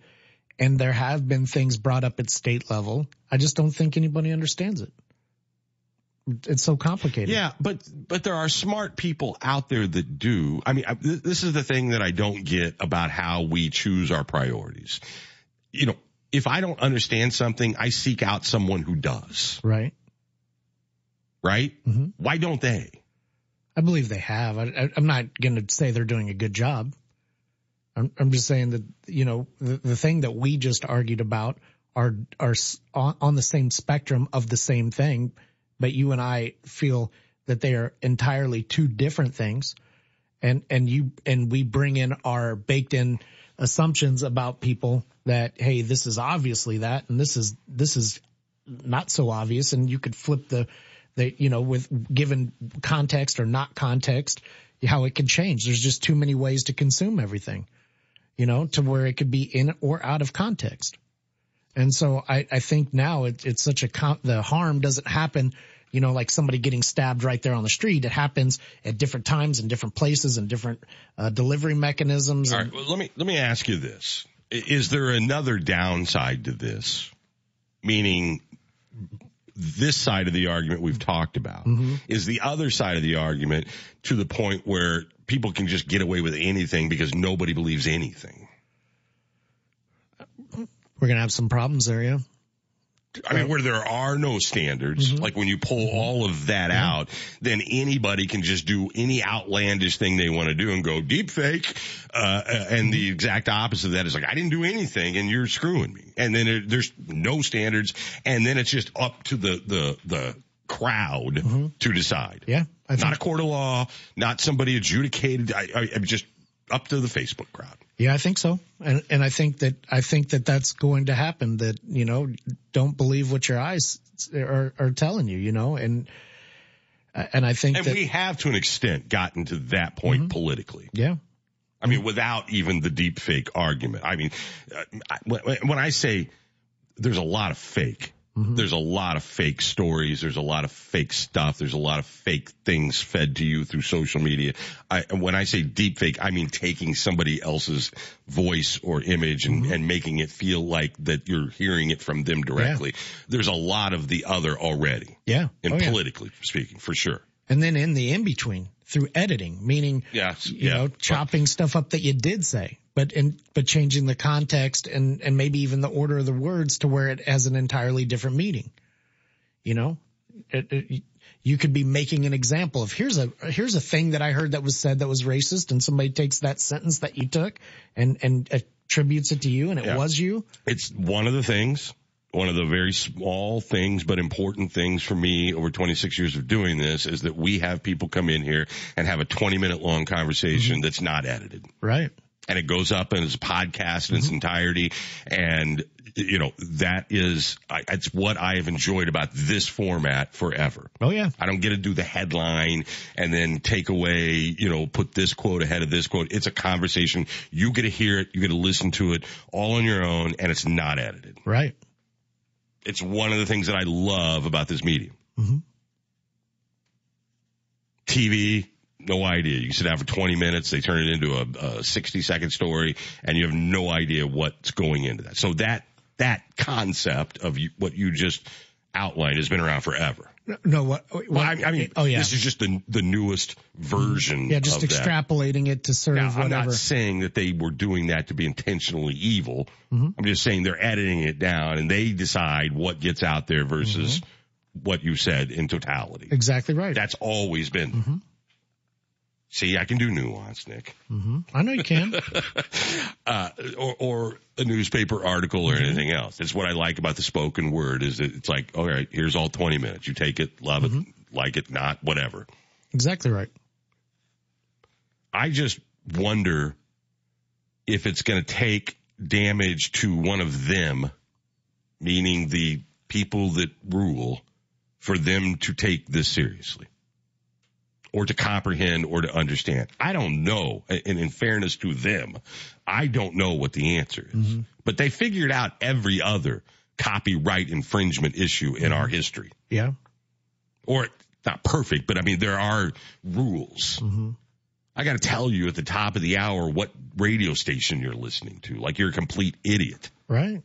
And there have been things brought up at state level. I just don't think anybody understands it. It's so complicated.
Yeah, but but there are smart people out there that do. I mean, I, this is the thing that I don't get about how we choose our priorities. You know, if I don't understand something, I seek out someone who does.
Right.
Right?
Mm-hmm.
Why don't they?
I believe they have. I, am not going to say they're doing a good job. I'm, I'm just saying that, you know, the, the thing that we just argued about are, are on, on the same spectrum of the same thing, but you and I feel that they are entirely two different things. And, and you, and we bring in our baked in assumptions about people that, hey, this is obviously that, and this is, this is not so obvious. And you could flip the, the, you know, with given context or not context, how it could change. There's just too many ways to consume everything, you know, to where it could be in or out of context. And so I, I think now it, it's such a, con- the harm doesn't happen, you know, like somebody getting stabbed right there on the street. It happens at different times and different places and different uh, delivery mechanisms.
All right. Well, let me, let me ask you this. Is there another downside to this? Meaning this side of the argument we've talked about
mm-hmm.
is the other side of the argument to the point where people can just get away with anything because nobody believes anything.
We're going to have some problems there, yeah.
I mean, where there are no standards,
Mm-hmm.
like when you pull mm-hmm. all of that mm-hmm. out, then anybody can just do any outlandish thing they want to do and go deep fake. Uh, uh, and the mm-hmm. exact opposite of that is like, I didn't do anything and you're screwing me. And then it, there's no standards. And then it's just up to the, the, the crowd to decide.
Yeah.
not a court of law, not somebody adjudicated. I, I, I'm just up to the Facebook crowd.
Yeah, I think so. And, and I think that, I think that that's going to happen that, you know, don't believe what your eyes are, are telling you, you know, and, and I think
And
that,
we have to an extent gotten to that point politically.
yeah.
I mean, without even the deep fake argument. I mean, uh, when I say there's a lot of fake, Mm-hmm. there's a lot of fake stories. There's a lot of fake stuff. There's a lot of fake things fed to you through social media. I, when I say deep fake, I mean taking somebody else's voice or image and, mm-hmm. and making it feel like that you're hearing it from them directly. There's a lot of the other already.
Yeah.
Oh, and
Oh, yeah.
politically speaking, for sure.
And then in the in between through editing, meaning,
Yes.
you
yeah.
know, chopping stuff up that you did say, but in, but changing the context and, and maybe even the order of the words to where it has an entirely different meaning. You know, it, it, you could be making an example of here's a, here's a thing that I heard that was said that was racist and somebody takes that sentence that you took and, and attributes it to you and it
Yeah.
was you.
It's one of the things, one of the very small things, but important things for me over 26 years of doing this is that we have people come in here and have a 20 minute long conversation mm-hmm. that's not edited.
Right.
And it goes up and it's a podcast in its entirety. And, you know, that is, I, it's what I have enjoyed about this format forever.
Oh yeah.
I don't get to do the headline and then take away, you know, put this quote ahead of this quote. It's a conversation. You get to hear it. You get to listen to it all on your own and it's not edited.
Right.
It's one of the things that I love about this medium.
Mhm.
TV, no idea. You sit down for 20 minutes, they turn it into a, a 60 second story, and you have no idea what's going into that. So that that concept of you, what you just outlined has been around forever.
No, what?
Well, I, I mean,
oh yeah.
this is just the the newest version.
yeah, just
of that.
extrapolating it to serve
Now, I'm
whatever.
not saying that they were doing that to be intentionally evil.
Mhm.
I'm just saying they're editing it down and they decide what gets out there versus
Mm-hmm.
what you said in totality.
Exactly right.
That's always been.
Mm-hmm.
See, I can do nuance, Nick.
hmm I know you can.
uh, or, or a newspaper article or anything else. It's what I like about the spoken word is that it's like, all right, here's all 20 minutes. You take it, love it, like it, not, whatever.
exactly right.
I just wonder if it's going to take damage to one of them, meaning the people that rule, for them to take this seriously. Or to comprehend or to understand. I don't know. And in fairness to them, I don't know what the answer is. Mm-hmm. But they figured out every other copyright infringement issue in our history.
Yeah.
Or not perfect, but I mean, there are rules.
Mm-hmm.
I got to tell you at the top of the hour what radio station you're listening to. Like you're a complete idiot.
Right.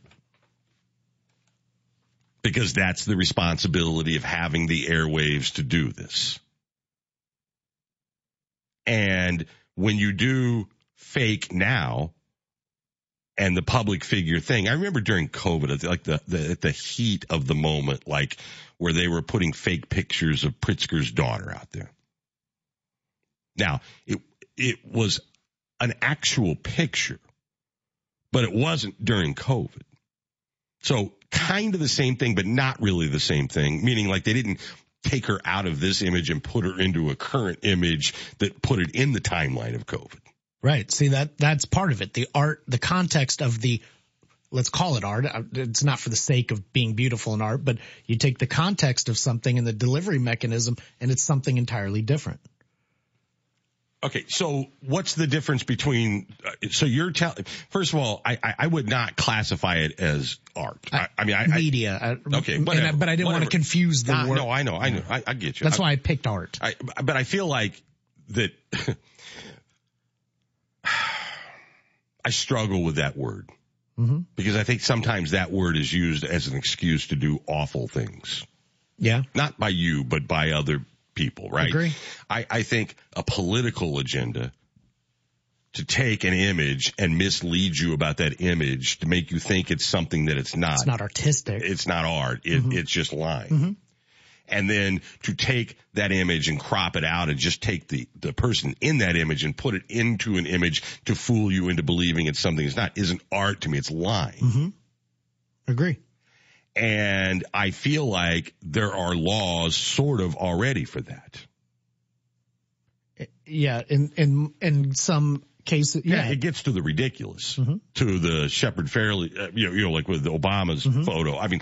Because that's the responsibility of having the airwaves to do this. And when you do fake now and the public figure thing, I remember during COVID, like the, the, at the heat of the moment, like where they were putting fake pictures of Pritzker's daughter out there. Now, it, it was an actual picture, but it wasn't during COVID. So kind of the same thing, but not really the same thing, meaning like they didn't take her out of this image and put her into a current image that put it in the timeline of COVID.
Right. See that that's part of it. The art, the context of the let's call it art. Uh, it's not for the sake of being beautiful in art, but you take the context of something and the delivery mechanism and it's something entirely different.
Okay, so what's the difference between? Uh, so you're telling. First of all, I, I, I would not classify it as art. I, I mean, I,
media.
okay,
whatever, but I didn't
whatever.
want to confuse the
nah,
word.
No, I know, I know, I, I get you.
That's why I picked art.
I, but I feel like that. I struggle with that word
mm-hmm.
because I think sometimes that word is used as an excuse to do awful things.
Yeah,
not by you, but by other people, right?
Agree.
I, I think a political agenda to take an image and mislead you about that image to make you think it's something that it's not.
It's not artistic.
It's not art. It,
mm-hmm.
It's just lying.
Mm-hmm.
And then to take that image and crop it out and just take the, the person in that image and put it into an image to fool you into believing it's something it's not isn't art to me. It's lying.
Mm-hmm. Agree.
And I feel like there are laws sort of already for that.
Yeah, in in in some cases, yeah,
yeah it gets to the ridiculous,
mm-hmm.
to the Shepard Fairey, uh, you know, you know, like with Obama's mm-hmm. photo. I mean,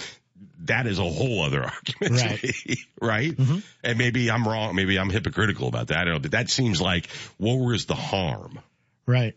that is a whole other argument,
right?
Me, right?
Mm-hmm.
And maybe I'm wrong, maybe I'm hypocritical about that. I don't know, but that seems like what was the harm?
Right.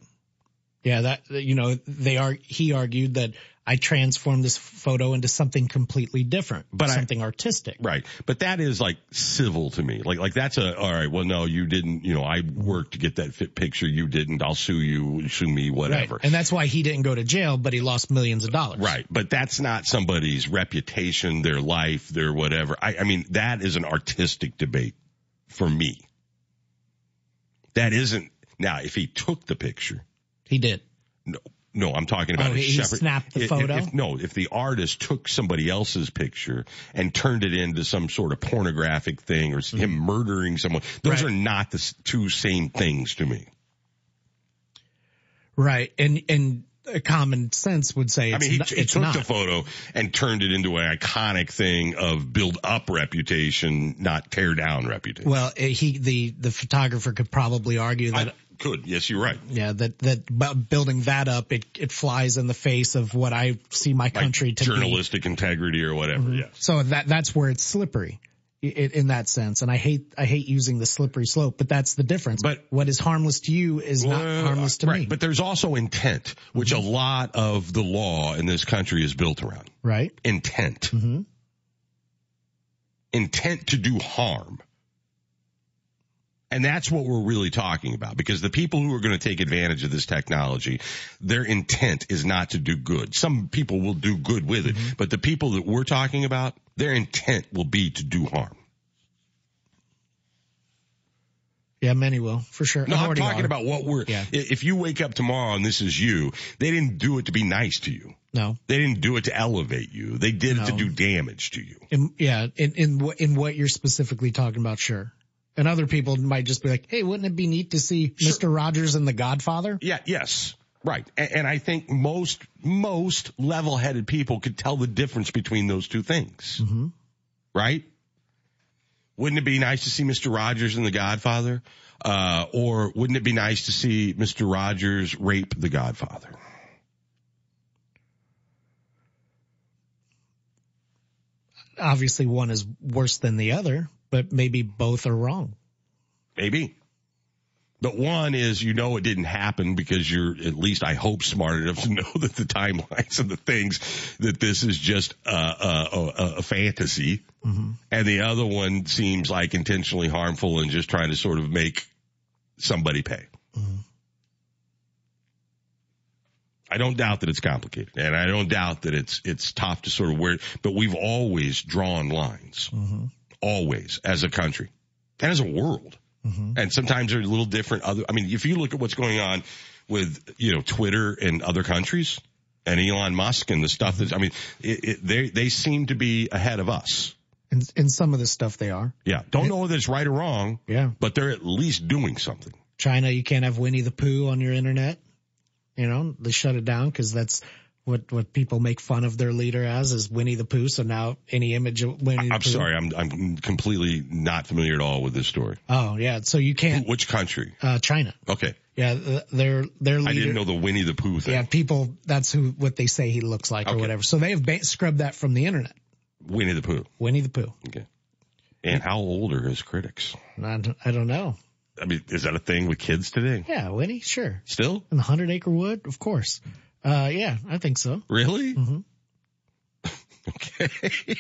Yeah, that you know, they are. He argued that I transformed this photo into something completely different, but something I, artistic.
Right. But that is like civil to me. Like, like that's a, all right, well, no, you didn't, you know, I worked to get that fit picture. You didn't. I'll sue you, sue me, whatever.
Right. And that's why he didn't go to jail, but he lost millions of dollars.
Right. But that's not somebody's reputation, their life, their whatever. I, I mean, that is an artistic debate for me. That isn't, now, if he took the picture.
He did.
No, no, I'm talking about
oh,
a
he
Shepard.
snapped the
if,
photo.
If, no, if the artist took somebody else's picture and turned it into some sort of pornographic thing or mm-hmm. him murdering someone, those
right.
are not the two same things to me.
Right, and and common sense would say
I mean, he took
not.
the photo and turned it into an iconic thing of build up reputation, not tear down reputation.
Well, eh, he the the photographer could probably argue that.
I, could. Yes, you're right.
Yeah, that that building that up, it it flies in the face of what I see my country
like
to
journalistic
be.
integrity or whatever.
Mm-hmm.
Yeah.
So that that's where it's slippery. In that sense, and I hate I hate using the slippery slope, but that's the difference.
But
what is harmless to you is
well,
not harmless to
right.
me.
But there's also intent, which mm-hmm. a lot of the law in this country is built around.
Right.
Intent.
Mm-hmm.
Intent to do harm. And that's what we're really talking about because the people who are going to take advantage of this technology, their intent is not to do good. Some people will do good with it, mm-hmm. but the people that we're talking about, their intent will be to do harm.
Yeah, many will for sure.
No, I'm talking
are.
about what we're.
Yeah.
If you wake up tomorrow and this is you, they didn't do it to be nice to you.
No,
they didn't do it to elevate you. They did
no.
it to do damage to you.
In, yeah, in in in what you're specifically talking about, sure. And other people might just be like, "Hey, wouldn't it be neat to see sure. Mr. Rogers and The Godfather?"
Yeah. Yes. Right. And, and I think most most level-headed people could tell the difference between those two things.
Mm-hmm.
Right. Wouldn't it be nice to see Mr. Rogers and The Godfather? Uh, or wouldn't it be nice to see Mr. Rogers rape The Godfather?
Obviously, one is worse than the other, but maybe both are wrong.
Maybe. But one is you know it didn't happen because you're at least I hope smart enough to know that the timelines and the things that this is just a, a, a, a fantasy.
Mm-hmm.
And the other one seems like intentionally harmful and just trying to sort of make somebody pay.
Mm-hmm.
I don't doubt that it's complicated and I don't doubt that it's, it's tough to sort of wear, but we've always drawn lines.
Mm-hmm.
Always as a country and as a world.
Mm-hmm.
And sometimes they're a little different. Other, I mean, if you look at what's going on with, you know, Twitter and other countries and Elon Musk and the stuff that, I mean, it, it, they, they seem to be ahead of us.
In, in some of the stuff they are.
Yeah. Don't know whether it's right or wrong.
Yeah.
But they're at least doing something.
China, you can't have Winnie the Pooh on your internet. You know, they shut it down because that's what, what people make fun of their leader as is Winnie the Pooh. So now any image of Winnie
I'm
Pooh.
sorry. I'm, I'm completely not familiar at all with this story.
Oh yeah. So you can't,
Which country?
uh, China.
Okay.
Yeah. Their, their leader.
I didn't know the Winnie the Pooh thing.
Yeah. People, that's who, what they say he looks like or whatever. So they have ba- scrubbed that from the internet.
Winnie the Pooh.
Winnie the Pooh.
Okay. And how old are his critics?
I don't, I don't know.
I mean, is that a thing with kids today?
Yeah. Winnie. Sure.
Still?
In the hundred acre wood. Of course. Uh, yeah, I think so.
Really?
Mm-hmm.
Okay.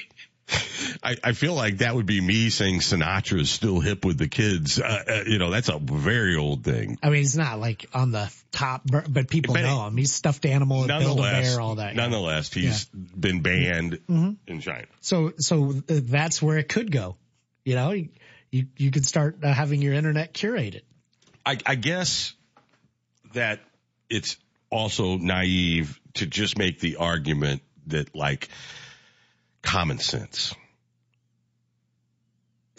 I, I feel like that would be me saying Sinatra is still hip with the kids. Uh, uh, you know, that's a very old thing.
I mean, he's not like on the top, but people
But
know him. He's stuffed animal, build a
Nonetheless,
bear, all that. yeah.
nonetheless, he's been banned
Mhm.
in China.
So, so uh, that's where it could go. You know, you, you, you could start uh, having your internet curated.
I, I guess that it's also naive to just make the argument that like common sense.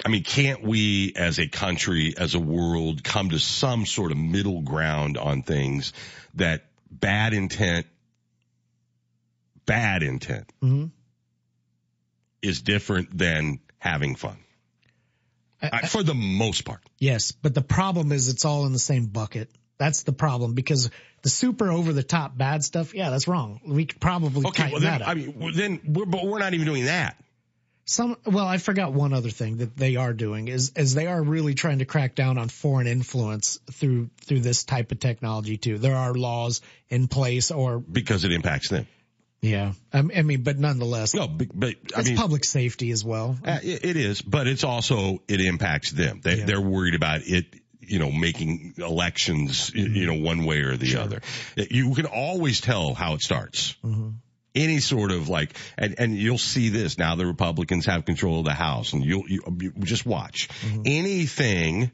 I mean, can't we as a country, as a world come to some sort of middle ground on things that bad intent, bad intent
Mhm.
is different than having fun? I- for the most part.
Yes, but the problem is it's all in the same bucket. That's the problem because the super over the top bad stuff, yeah, that's wrong. We could probably
Okay,
tighten
well then,
that up.
I mean, well, then we're, but we're not even doing that.
Some, well, I forgot one other thing that they are doing is, is they are really trying to crack down on foreign influence through, through this type of technology too. There are laws in place or,
because it impacts them.
yeah, I, mean, but nonetheless,
No, but, but I
it's
mean,
public safety as well.
uh, it, is, but it's also it impacts them. They, They're worried about it. You know, making elections, y- you mm-hmm. know, one way or the other. You can always tell how it starts. Mm-hmm. Any sort of like, and, and you'll see this now the Republicans have control of the House and you'll, you, you just watch mm-hmm. anything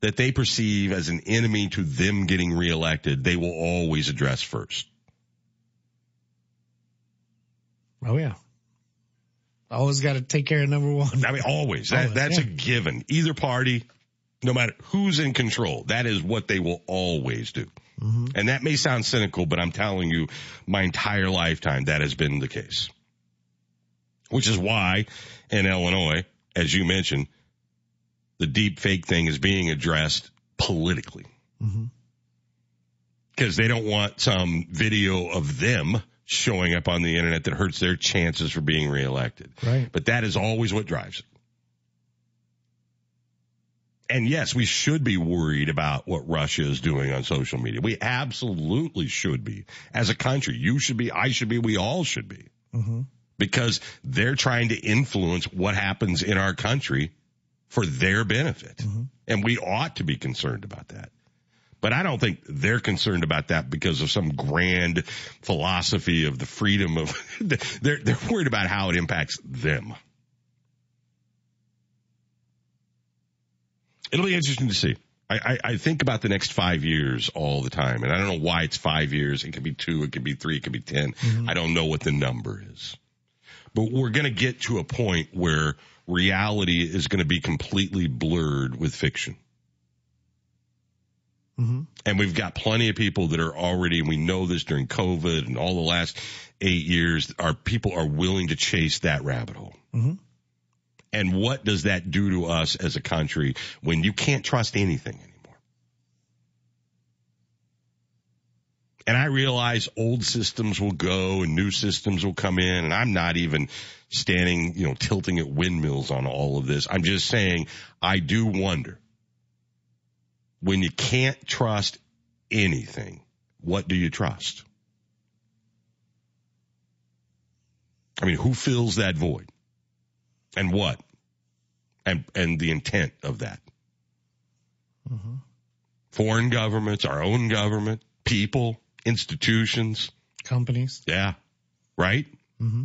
that they perceive as an enemy to them getting reelected, they will always address first.
Oh yeah. Always got to take care of number one.
I mean, always. That,
Always,
that's a given. Either party, no matter who's in control, that is what they will always do.
Mm-hmm.
And that may sound cynical, but I'm telling you, my entire lifetime, that has been the case. Which is why in Illinois, as you mentioned, the deep fake thing is being addressed politically. Because they don't want some video of them showing up on the internet that hurts their chances for being reelected.
Right.
But that is always what drives it. And yes, we should be worried about what Russia is doing on social media. We absolutely should be. As a country, you should be, I should be, we all should be.
Mm-hmm.
Because they're trying to influence what happens in our country for their benefit. And we ought to be concerned about that. But I don't think they're concerned about that because of some grand philosophy of the freedom of, they're, they're worried about how it impacts them. It'll be interesting to see. I, I, I think about the next five years all the time, and I don't know why it's five years. It could be two, it could be three, it could be 10 I don't know what the number is, but we're going to get to a point where reality is going to be completely blurred with fiction.
Mm-hmm.
And we've got plenty of people that are already, and we know this during COVID and all the last eight years, our people are willing to chase that rabbit hole.
Mm-hmm.
And what does that do to us as a country when you can't trust anything anymore? And I realize old systems will go and new systems will come in and I'm not even standing, you know, tilting at windmills on all of this. I'm just saying I do wonder when you can't trust anything, what do you trust? I mean, who fills that void? And what? And, and the intent of that.
Mm-hmm.
Foreign governments, our own government, people, institutions,
companies.
Yeah. Right?
Mm-hmm.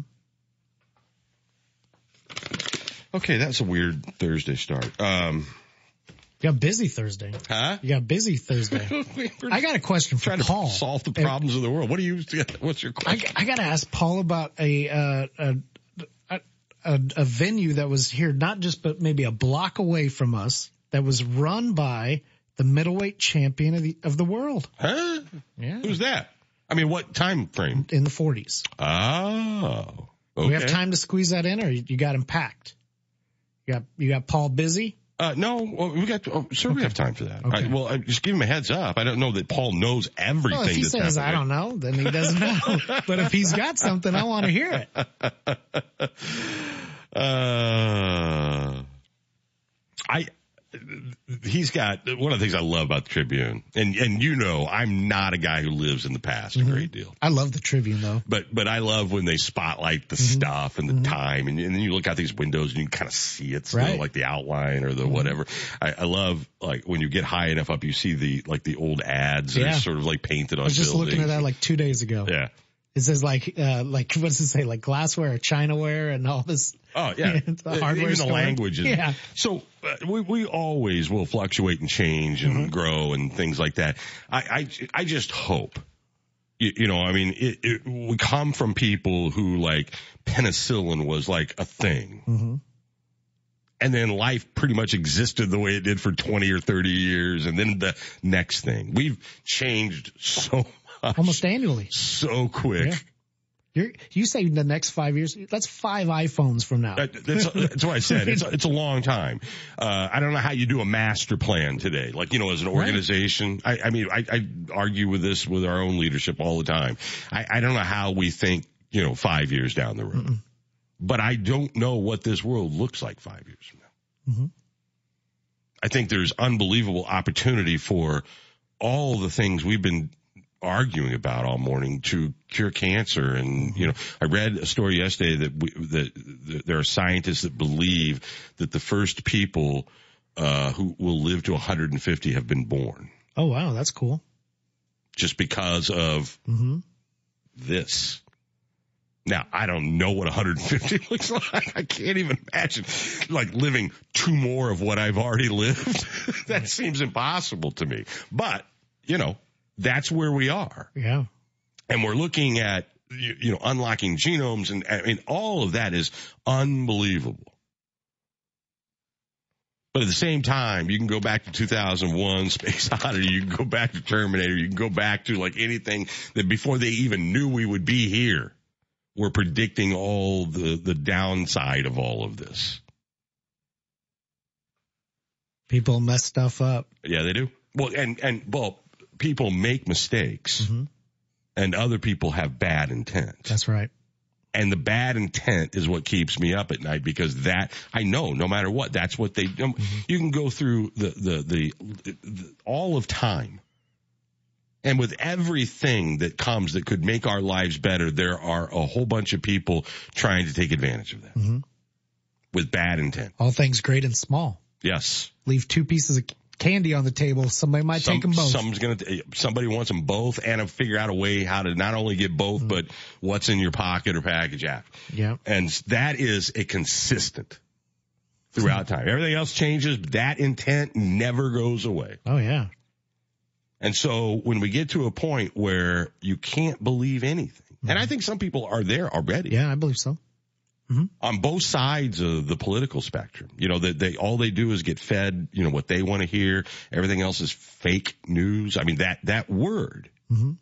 Okay, that's a weird Thursday start. Um,
you got busy Thursday.
Huh?
You got busy Thursday. I got a question for
trying
Paul.
to solve the problems of the world. What do you? What's your question?
I, I got to ask Paul about a, uh, a, a a venue that was here, not just but maybe a block away from us, that was run by the middleweight champion of the of the world.
Huh?
Yeah.
Who's that? I mean, what time frame?
In the 40s.
Oh. Okay.
We have time to squeeze that in, or you, you got him packed? You got you got Paul busy?
Uh, no, well, we got, oh, sure, okay. we have time for that.
Okay.
I, well, I just give him a heads up. I don't know that Paul knows everything.
Well, if he says,
happening.
I don't know, then he doesn't know. but if he's got something, I want to hear
it. Uh, I, he's got one of the things I love about the Tribune, and and you know I'm not a guy who lives in the past
mm-hmm.
a great deal.
I love the Tribune though,
but but I love when they spotlight the mm-hmm. stuff and the mm-hmm. time, and, and, then you look out these windows and you can kind of see it, still,
right.
like the outline or the
Mm-hmm.
whatever. I, I love like when you get high enough up, you see the like the old ads that are sort of like painted on.
I was just
buildings.
looking at that like two days ago.
Yeah.
It says like, uh, like, what does it say? Like glassware or chinaware and all this.
Oh yeah,
the hardware
even
store.
the language.
Yeah.
So uh, we we always will fluctuate and change and
Mm-hmm.
grow and things like that. I I, I just hope. You, you know, I mean, it, it, we come from people who like penicillin was like a thing.
Mm-hmm.
And then life pretty much existed the way it did for 20 or 30 years. And then the next thing. We've changed so.
Almost annually.
So quick.
Yeah. You're, you say the next five years, that's five iPhones from now.
That- That's, that's what I said. It's, it's a long time. Uh, I don't know how you do a master plan today. Like, you know, as an
Right.
organization, I, I mean, I, I argue with this with our own leadership all the time. I, I don't know how we think, you know, five years down the road. But I don't know what this world looks like five years from now.
Mhm.
I think there's unbelievable opportunity for all the things we've been arguing about all morning to cure cancer. And, you know, I read a story yesterday that we, that, that there are scientists that believe that the first people, uh, who will live to 150 have been born
Oh wow, that's cool.
just because of
Mm-hmm.
this. Now, I don't know what 150 looks like. I can't even imagine like living two more of what I've already lived. that seems impossible to me. But, you know, that's where we are.
Yeah.
And we're looking at, you, you know, unlocking genomes and I mean, all of that is unbelievable. But at the same time, you can go back to 2001 Space Oddity, you can go back to Terminator, you can go back to like anything that before they even knew we would be here, we're predicting all the, the downside of all of this.
People mess stuff up.
Yeah, they do. Well, and, and, well, people make mistakes
Mm-hmm.
and other people have bad intent.
That's right.
And the bad intent is what keeps me up at night because that I know no matter what, that's what they do. You can go through the, the, the, the, all of time. And with everything that comes that could make our lives better, there are a whole bunch of people trying to take advantage of that
Mhm.
with bad intent.
All things great and small.
Yes.
Leave two pieces of candy on the table. Somebody might
Some-
take them both.
Someone's gonna, somebody wants them both and figure out a way how to not only get both, but what's in your pocket or package after.
Yeah.
And that is a consistent throughout time. Everything else changes. but That intent never goes away.
Oh yeah.
And so when we get to a point where you can't believe anything, and I mm-hmm. think some people are there already.
Yeah, I believe so.
On both sides of the political spectrum, you know, that they, all they do is get fed, you know, what they want to hear. Everything else is fake news. I mean, that, that word,
Mhm.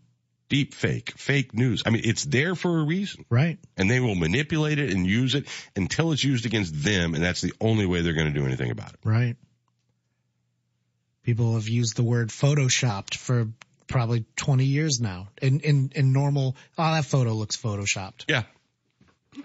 deep fake, fake news. I mean, it's there for a reason.
Right.
And they will manipulate it and use it until it's used against them. And that's the only way they're going to do anything about it.
Right. People have used the word photoshopped for probably 20 years now. In, in, in normal, oh, that photo looks photoshopped.
Yeah.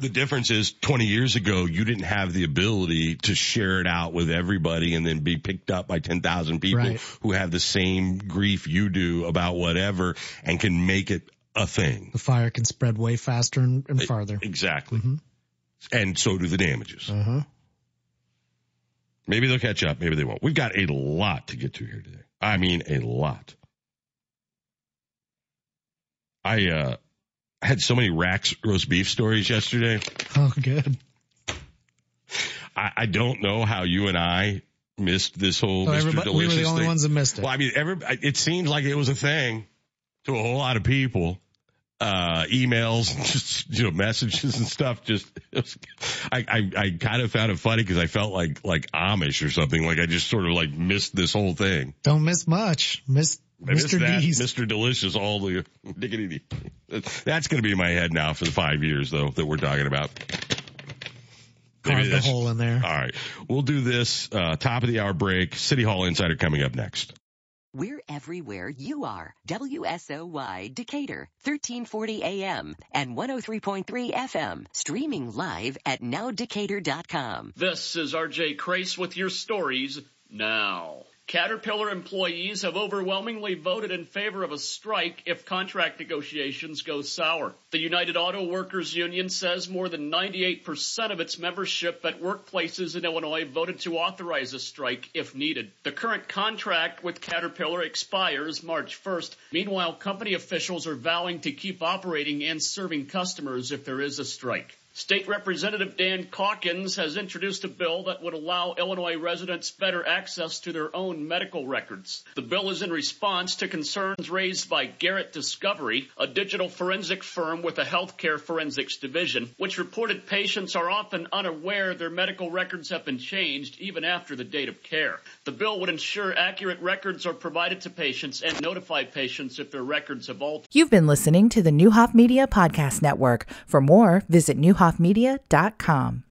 The difference is 20 years ago, you didn't have the ability to share it out with everybody and then be picked up by 10,000 people
Right.
who have the same grief you do about whatever and can make it a thing.
The fire can spread way faster and, and farther.
Exactly. And so do the damages.
Uh-huh.
Maybe they'll catch up. Maybe they won't. We've got a lot to get to here today. I mean, a lot. I, uh, had so many Rax roast beef stories yesterday.
Oh, good.
I, I don't know how you and I missed this whole
Oh,
Mr.
everybody- we were the only
thing.
ones that missed it.
Well, I mean, every, it seems like it was a thing to a whole lot of people. Uh, emails, just, you know, messages and stuff. Just, was, I, I, I kind of found it funny because I felt like, like Amish or something. Like I just sort of like missed this whole thing.
Don't miss much. Miss Mr.
that,
D's.
Mr. Delicious, all the diggity. That's going to be in my head now for the five years though that we're talking about. Maybe
Carved a hole in there.
All right. We'll do this, uh, top of the hour break. City Hall Insider coming up next.
We're everywhere you are. WSOY Decatur, 1340 AM and 103.3 FM. Streaming live at nowdecatur.com.
This is RJ Crace with your stories now. Caterpillar employees have overwhelmingly voted in favor of a strike if contract negotiations go sour. The United Auto Workers Union says more than 98% of its membership at workplaces in Illinois voted to authorize a strike if needed. The current contract with Caterpillar expires March 1st. Meanwhile, company officials are vowing to keep operating and serving customers if there is a strike. State Representative Dan Caulkins has introduced a bill that would allow Illinois residents better access to their own medical records. The bill is in response to concerns raised by Garrett Discovery, a digital forensic firm with a healthcare forensics division, which reported patients are often unaware their medical records have been changed even after the date of care. The bill would ensure accurate records are provided to patients and notify patients if their records have altered.
You've been listening to the Neuhoff Media Podcast Network. For more, visit neuhoffmedia.com.